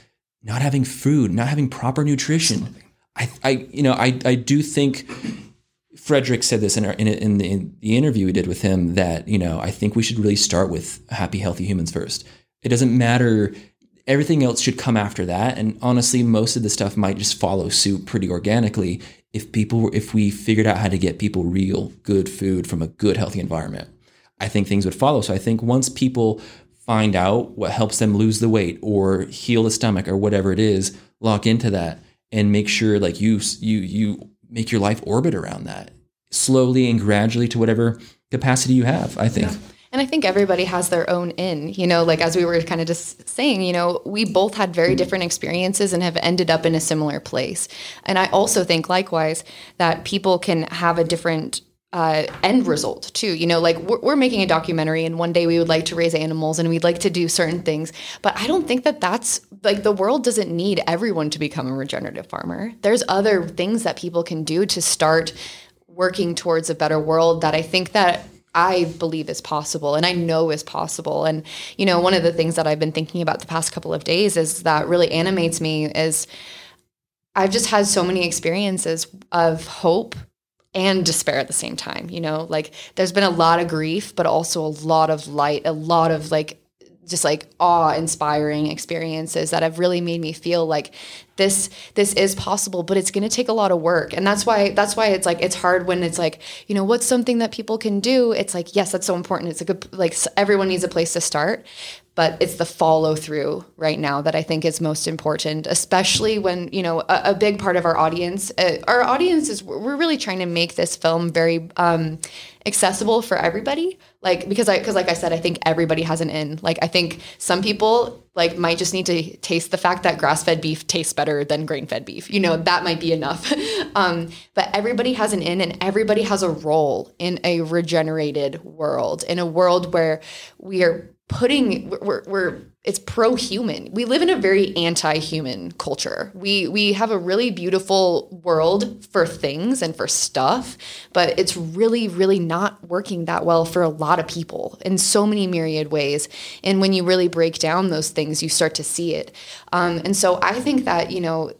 not having food, not having proper nutrition? I, I you know, I, I do think Frederick said this in, our, in, in, the, in the interview we did with him that, you know, I think we should really start with happy, healthy humans first. It doesn't matter everything else should come after that. And honestly most of the stuff might just follow suit pretty organically if people if we figured out how to get people real good food from a good healthy environment. I think things would follow. So i think once people find out what helps them lose the weight or heal the stomach or whatever it is lock into that and make sure like you you you make your life orbit around that slowly and gradually to whatever capacity you have i think. Yeah. And I think everybody has their own in, you know, like as we were kind of just saying, you know, we both had very different experiences and have ended up in a similar place. And I also think likewise that people can have a different uh, end result too. You know, like we're, we're, making a documentary, and one day we would like to raise animals, and we'd like to do certain things. But I don't think that that's like the world doesn't need everyone to become a regenerative farmer. There's other things that people can do to start working towards a better world. That I think that I believe is possible and I know is possible. And, you know, one of the things that I've been thinking about the past couple of days is that really animates me is I've just had so many experiences of hope and despair at the same time. You know, like there's been a lot of grief, but also a lot of light, a lot of like just like awe inspiring experiences that have really made me feel like this this is possible but it's going to take a lot of work and that's why that's why it's like it's hard when it's like you know what's something that people can do it's like yes that's so important it's a good like everyone needs a place to start but it's the follow through right now that I think is most important, especially when, you know, a, a big part of our audience, uh, our audience is, we're really trying to make this film very um, accessible for everybody. Like, because I, because like I said, I think everybody has an in. Like, I think some people like might just need to taste the fact that grass fed beef tastes better than grain fed beef. You know, that might be enough. um, but everybody has an in and everybody has a role in a regenerated world, in a world where we are putting we're, we're it's pro-human we live in a very anti-human culture we we have a really beautiful world for things and for stuff but it's really really not working that well for a lot of people in so many myriad ways and when you really break down those things you start to see it um, and so i think that you know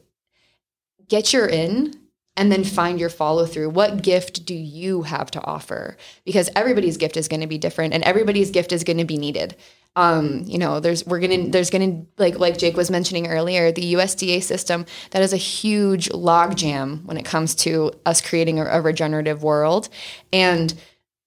get your in and then find your follow through. What gift do you have to offer? Because everybody's gift is going to be different and everybody's gift is going to be needed. Um, you know, there's we're to there's to like like Jake was mentioning earlier, the USDA system that is a huge logjam when it comes to us creating a, a regenerative world and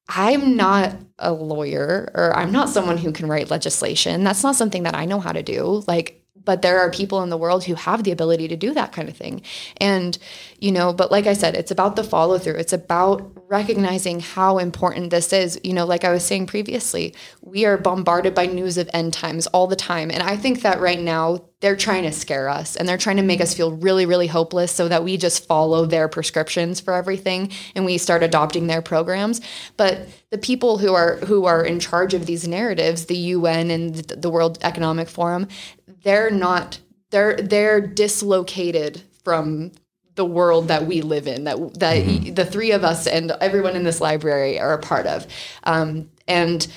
I'm not a lawyer or I'm not someone who can write legislation. That's not something that I know how to do. Like but there are people in the world who have the ability to do that kind of thing. And, you know, but like I said, it's about the follow through. It's about recognizing how important this is. You know, like I was saying previously, we are bombarded by news of end times all the time. And I think that right now they're trying to scare us and they're trying to make us feel really, really hopeless so that we just follow their prescriptions for everything and we start adopting their programs. But the people who are who are in charge of these narratives, the UN and the World Economic Forum, they're not they're they're dislocated from the world that we live in that that mm-hmm. the three of us and everyone in this library are a part of um, and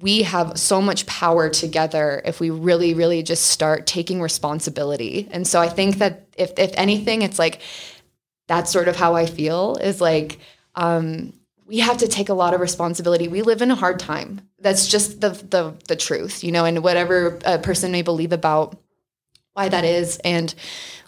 we have so much power together if we really really just start taking responsibility and so i think that if if anything it's like that's sort of how i feel is like um, we have to take a lot of responsibility we live in a hard time that's just the the the truth, you know, and whatever a person may believe about why that is and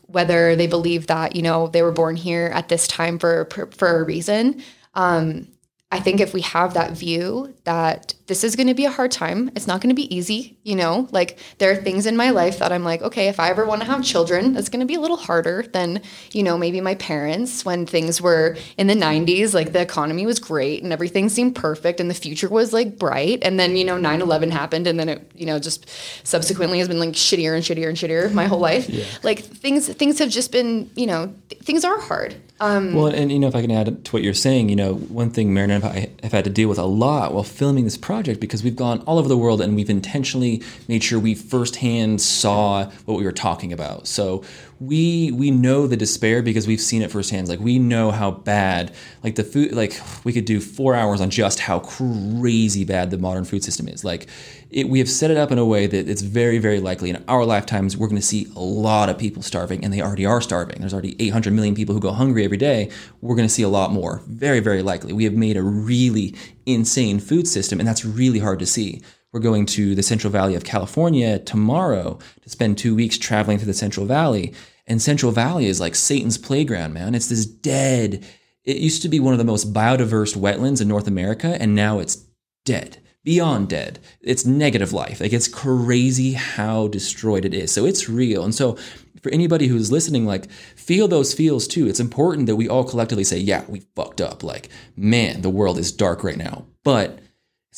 whether they believe that, you know, they were born here at this time for for a reason. Um, I think if we have that view that this is going to be a hard time, it's not going to be easy, you know, like there are things in my life that I'm like, okay, if I ever want to have children, it's going to be a little harder than, you know, maybe my parents when things were in the 90s, like the economy was great and everything seemed perfect and the future was like bright. And then, you know, 9 11 happened and then it, you know, just subsequently has been like shittier and shittier and shittier my whole life. Yeah. Like things, things have just been, you know, th- things are hard. Um, well, and you know, if I can add to what you're saying, you know, one thing Maren and I have had to deal with a lot while filming this project because we've gone all over the world and we've intentionally made sure we firsthand saw what we were talking about. So we we know the despair because we've seen it firsthand. Like we know how bad, like the food, like we could do four hours on just how crazy bad the modern food system is. Like it, we have set it up in a way that it's very, very likely in our lifetimes we're going to see a lot of people starving, and they already are starving. There's already 800 million people who go hungry every day. We're going to see a lot more. Very, very likely. We have made a really insane food system, and that's really hard to see. We're going to the Central Valley of California tomorrow to spend two weeks traveling through the Central Valley. And Central Valley is like Satan's playground, man. It's this dead. It used to be one of the most biodiverse wetlands in North America, and now it's dead beyond dead. It's negative life. Like it's crazy how destroyed it is. So it's real. And so for anybody who's listening, like feel those feels too. It's important that we all collectively say, yeah, we fucked up. Like, man, the world is dark right now. But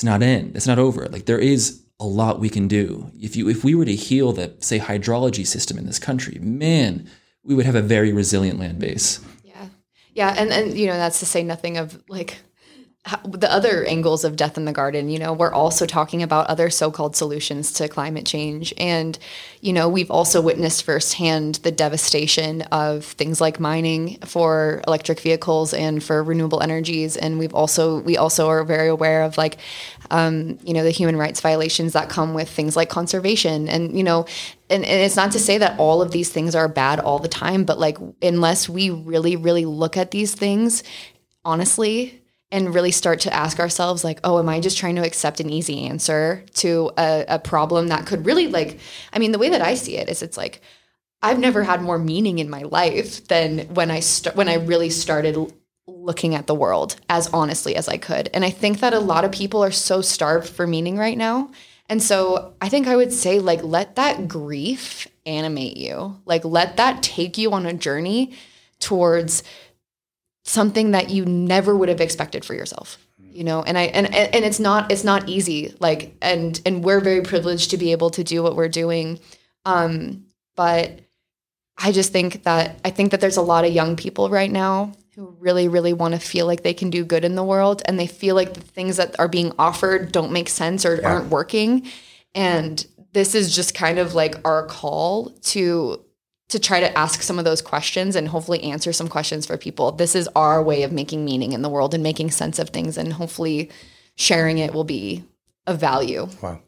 it's not in. It's not over. Like there is a lot we can do. If you if we were to heal the say hydrology system in this country, man, we would have a very resilient land base. Yeah. Yeah, and and you know, that's to say nothing of like the other angles of death in the garden you know we're also talking about other so-called solutions to climate change. And you know we've also witnessed firsthand the devastation of things like mining for electric vehicles and for renewable energies. And we've also we also are very aware of like um, you know the human rights violations that come with things like conservation. And you know and, and it's not to say that all of these things are bad all the time but like unless we really really look at these things honestly and really start to ask ourselves like oh am i just trying to accept an easy answer to a, a problem that could really like i mean the way that i see it is it's like i've never had more meaning in my life than when i st- when i really started looking at the world as honestly as i could and i think that a lot of people are so starved for meaning right now And so I think I would say, like, let that grief animate you. Like, let that take you on a journey towards something that you never would have expected for yourself you know? And i and and it's not it's not easy like and and we're very privileged to be able to do what we're doing. Um but i just think that i think that there's a lot of young people right now who really really want to feel like they can do good in the world and they feel like the things that are being offered don't make sense or yeah. aren't working. And this is just kind of like our call to to try to ask some of those questions and hopefully answer some questions for people. This is our way of making meaning in the world and making sense of things, and hopefully sharing it will be of value. Wow.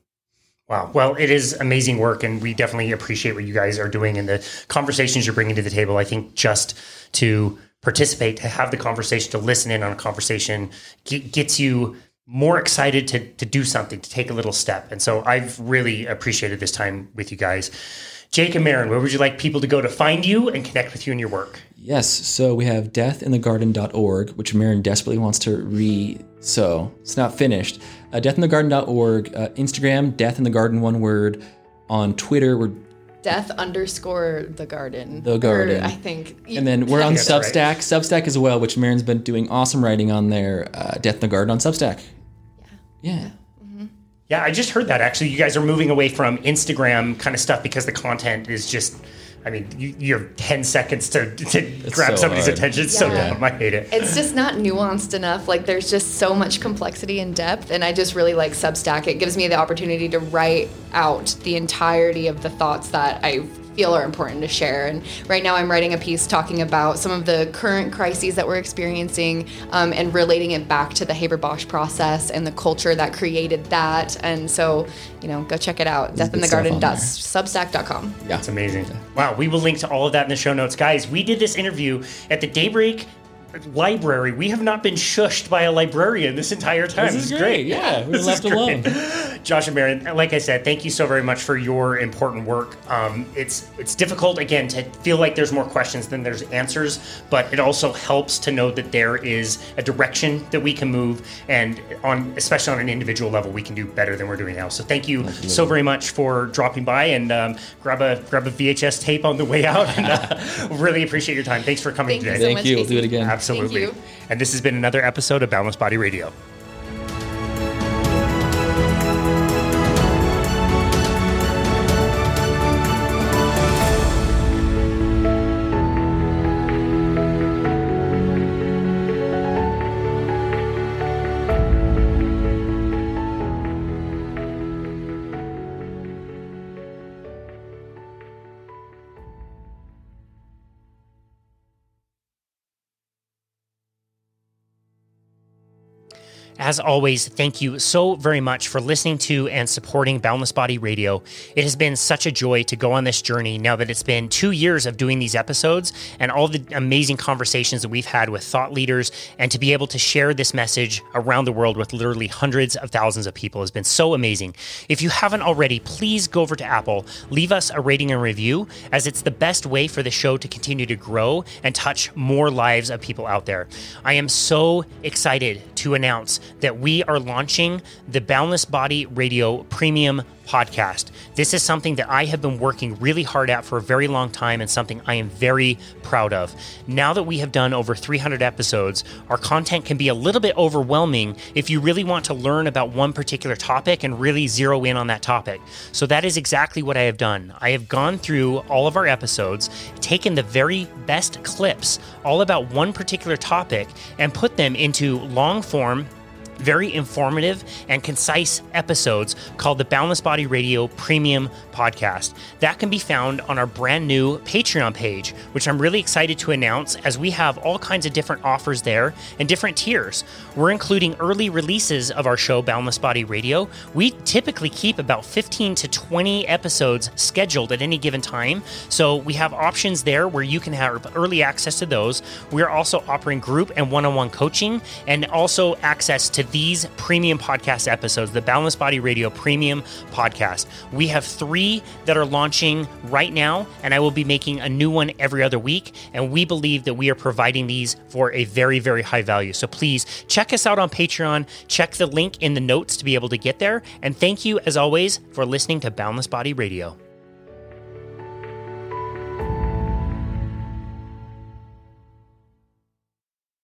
Wow. Well, it is amazing work, and we definitely appreciate what you guys are doing and the conversations you're bringing to the table. I think just to participate, to have the conversation, to listen in on a conversation gets you more excited to, to do something, to take a little step. And so I've really appreciated this time with you guys. Jake and Maren, where would you like people to go to find you and connect with you and your work? Yes, so we have deathinthegarden.org, which Maren desperately wants to re so it's not finished. Uh, deathinthegarden.org, uh, Instagram, death in the garden, one word. On Twitter, we're death underscore the garden. The garden. Or, I think. And then we're on Substack, right. Substack as well, which Maren's been doing awesome writing on there. Uh, death in the garden on Substack. Yeah. Yeah. Yeah, I just heard that actually. You guys are moving away from Instagram kind of stuff because the content is just. I mean, you, you have 10 seconds to, to grab so somebody's hard. attention. It's yeah. so dumb. I hate it. It's just not nuanced enough. Like, there's just so much complexity and depth. And I just really like Substack. It gives me the opportunity to write out the entirety of the thoughts that I feel are important to share. And right now, I'm writing a piece talking about some of the current crises that we're experiencing um, and relating it back to the Haber Bosch process and the culture that created that. And so, you know, go check it out. Deathinthegarden.substack.com. Yeah, it's amazing. Wow, we will link to all of that in the show notes, guys. We did this interview at the Daybreak library. We have not been shushed by a librarian this entire time. This is great. great. Yeah, we are left alone. Josh and Maren, like I said, thank you so very much for your important work. Um, it's it's difficult again to feel like there's more questions than there's answers, but it also helps to know that there is a direction that we can move, and on especially on an individual level, we can do better than we're doing now. So thank you Absolutely. so very much for dropping by and um, grab a grab a VHS tape on the way out, and uh, really appreciate your time. Thanks for coming thank today. You so thank you. We'll do it again. Absolutely. And this has been another episode of Boundless Body Radio. As always, thank you so very much for listening to and supporting Boundless Body Radio. It has been such a joy to go on this journey now that it's been two years of doing these episodes and all the amazing conversations that we've had with thought leaders, and to be able to share this message around the world with literally hundreds of thousands of people has been so amazing. If you haven't already, please go over to Apple, leave us a rating and review, as it's the best way for the show to continue to grow and touch more lives of people out there. I am so excited to announce that we are launching the Boundless Body Radio Premium podcast. This is something that I have been working really hard at for a very long time and something I am very proud of. Now that we have done over 300 episodes, our content can be a little bit overwhelming if you really want to learn about one particular topic and really zero in on that topic. So that is exactly what I have done. I have gone through all of our episodes, taken the very best clips all about one particular topic, and put them into long form very informative and concise episodes called the Boundless Body Radio Premium Podcast. That can be found on our brand new Patreon page, which I'm really excited to announce as we have all kinds of different offers there and different tiers. We're including early releases of our show, Boundless Body Radio. We typically keep about 15 to 20 episodes scheduled at any given time. So we have options there where you can have early access to those. We're also offering group and one on one coaching and also access to these premium podcast episodes, the Boundless Body Radio Premium Podcast. We have three that are launching right now, and I will be making a new one every other week. And we believe that we are providing these for a very, very high value. So please check us out on Patreon. Check the link in the notes to be able to get there. And thank you, as always, for listening to Boundless Body Radio.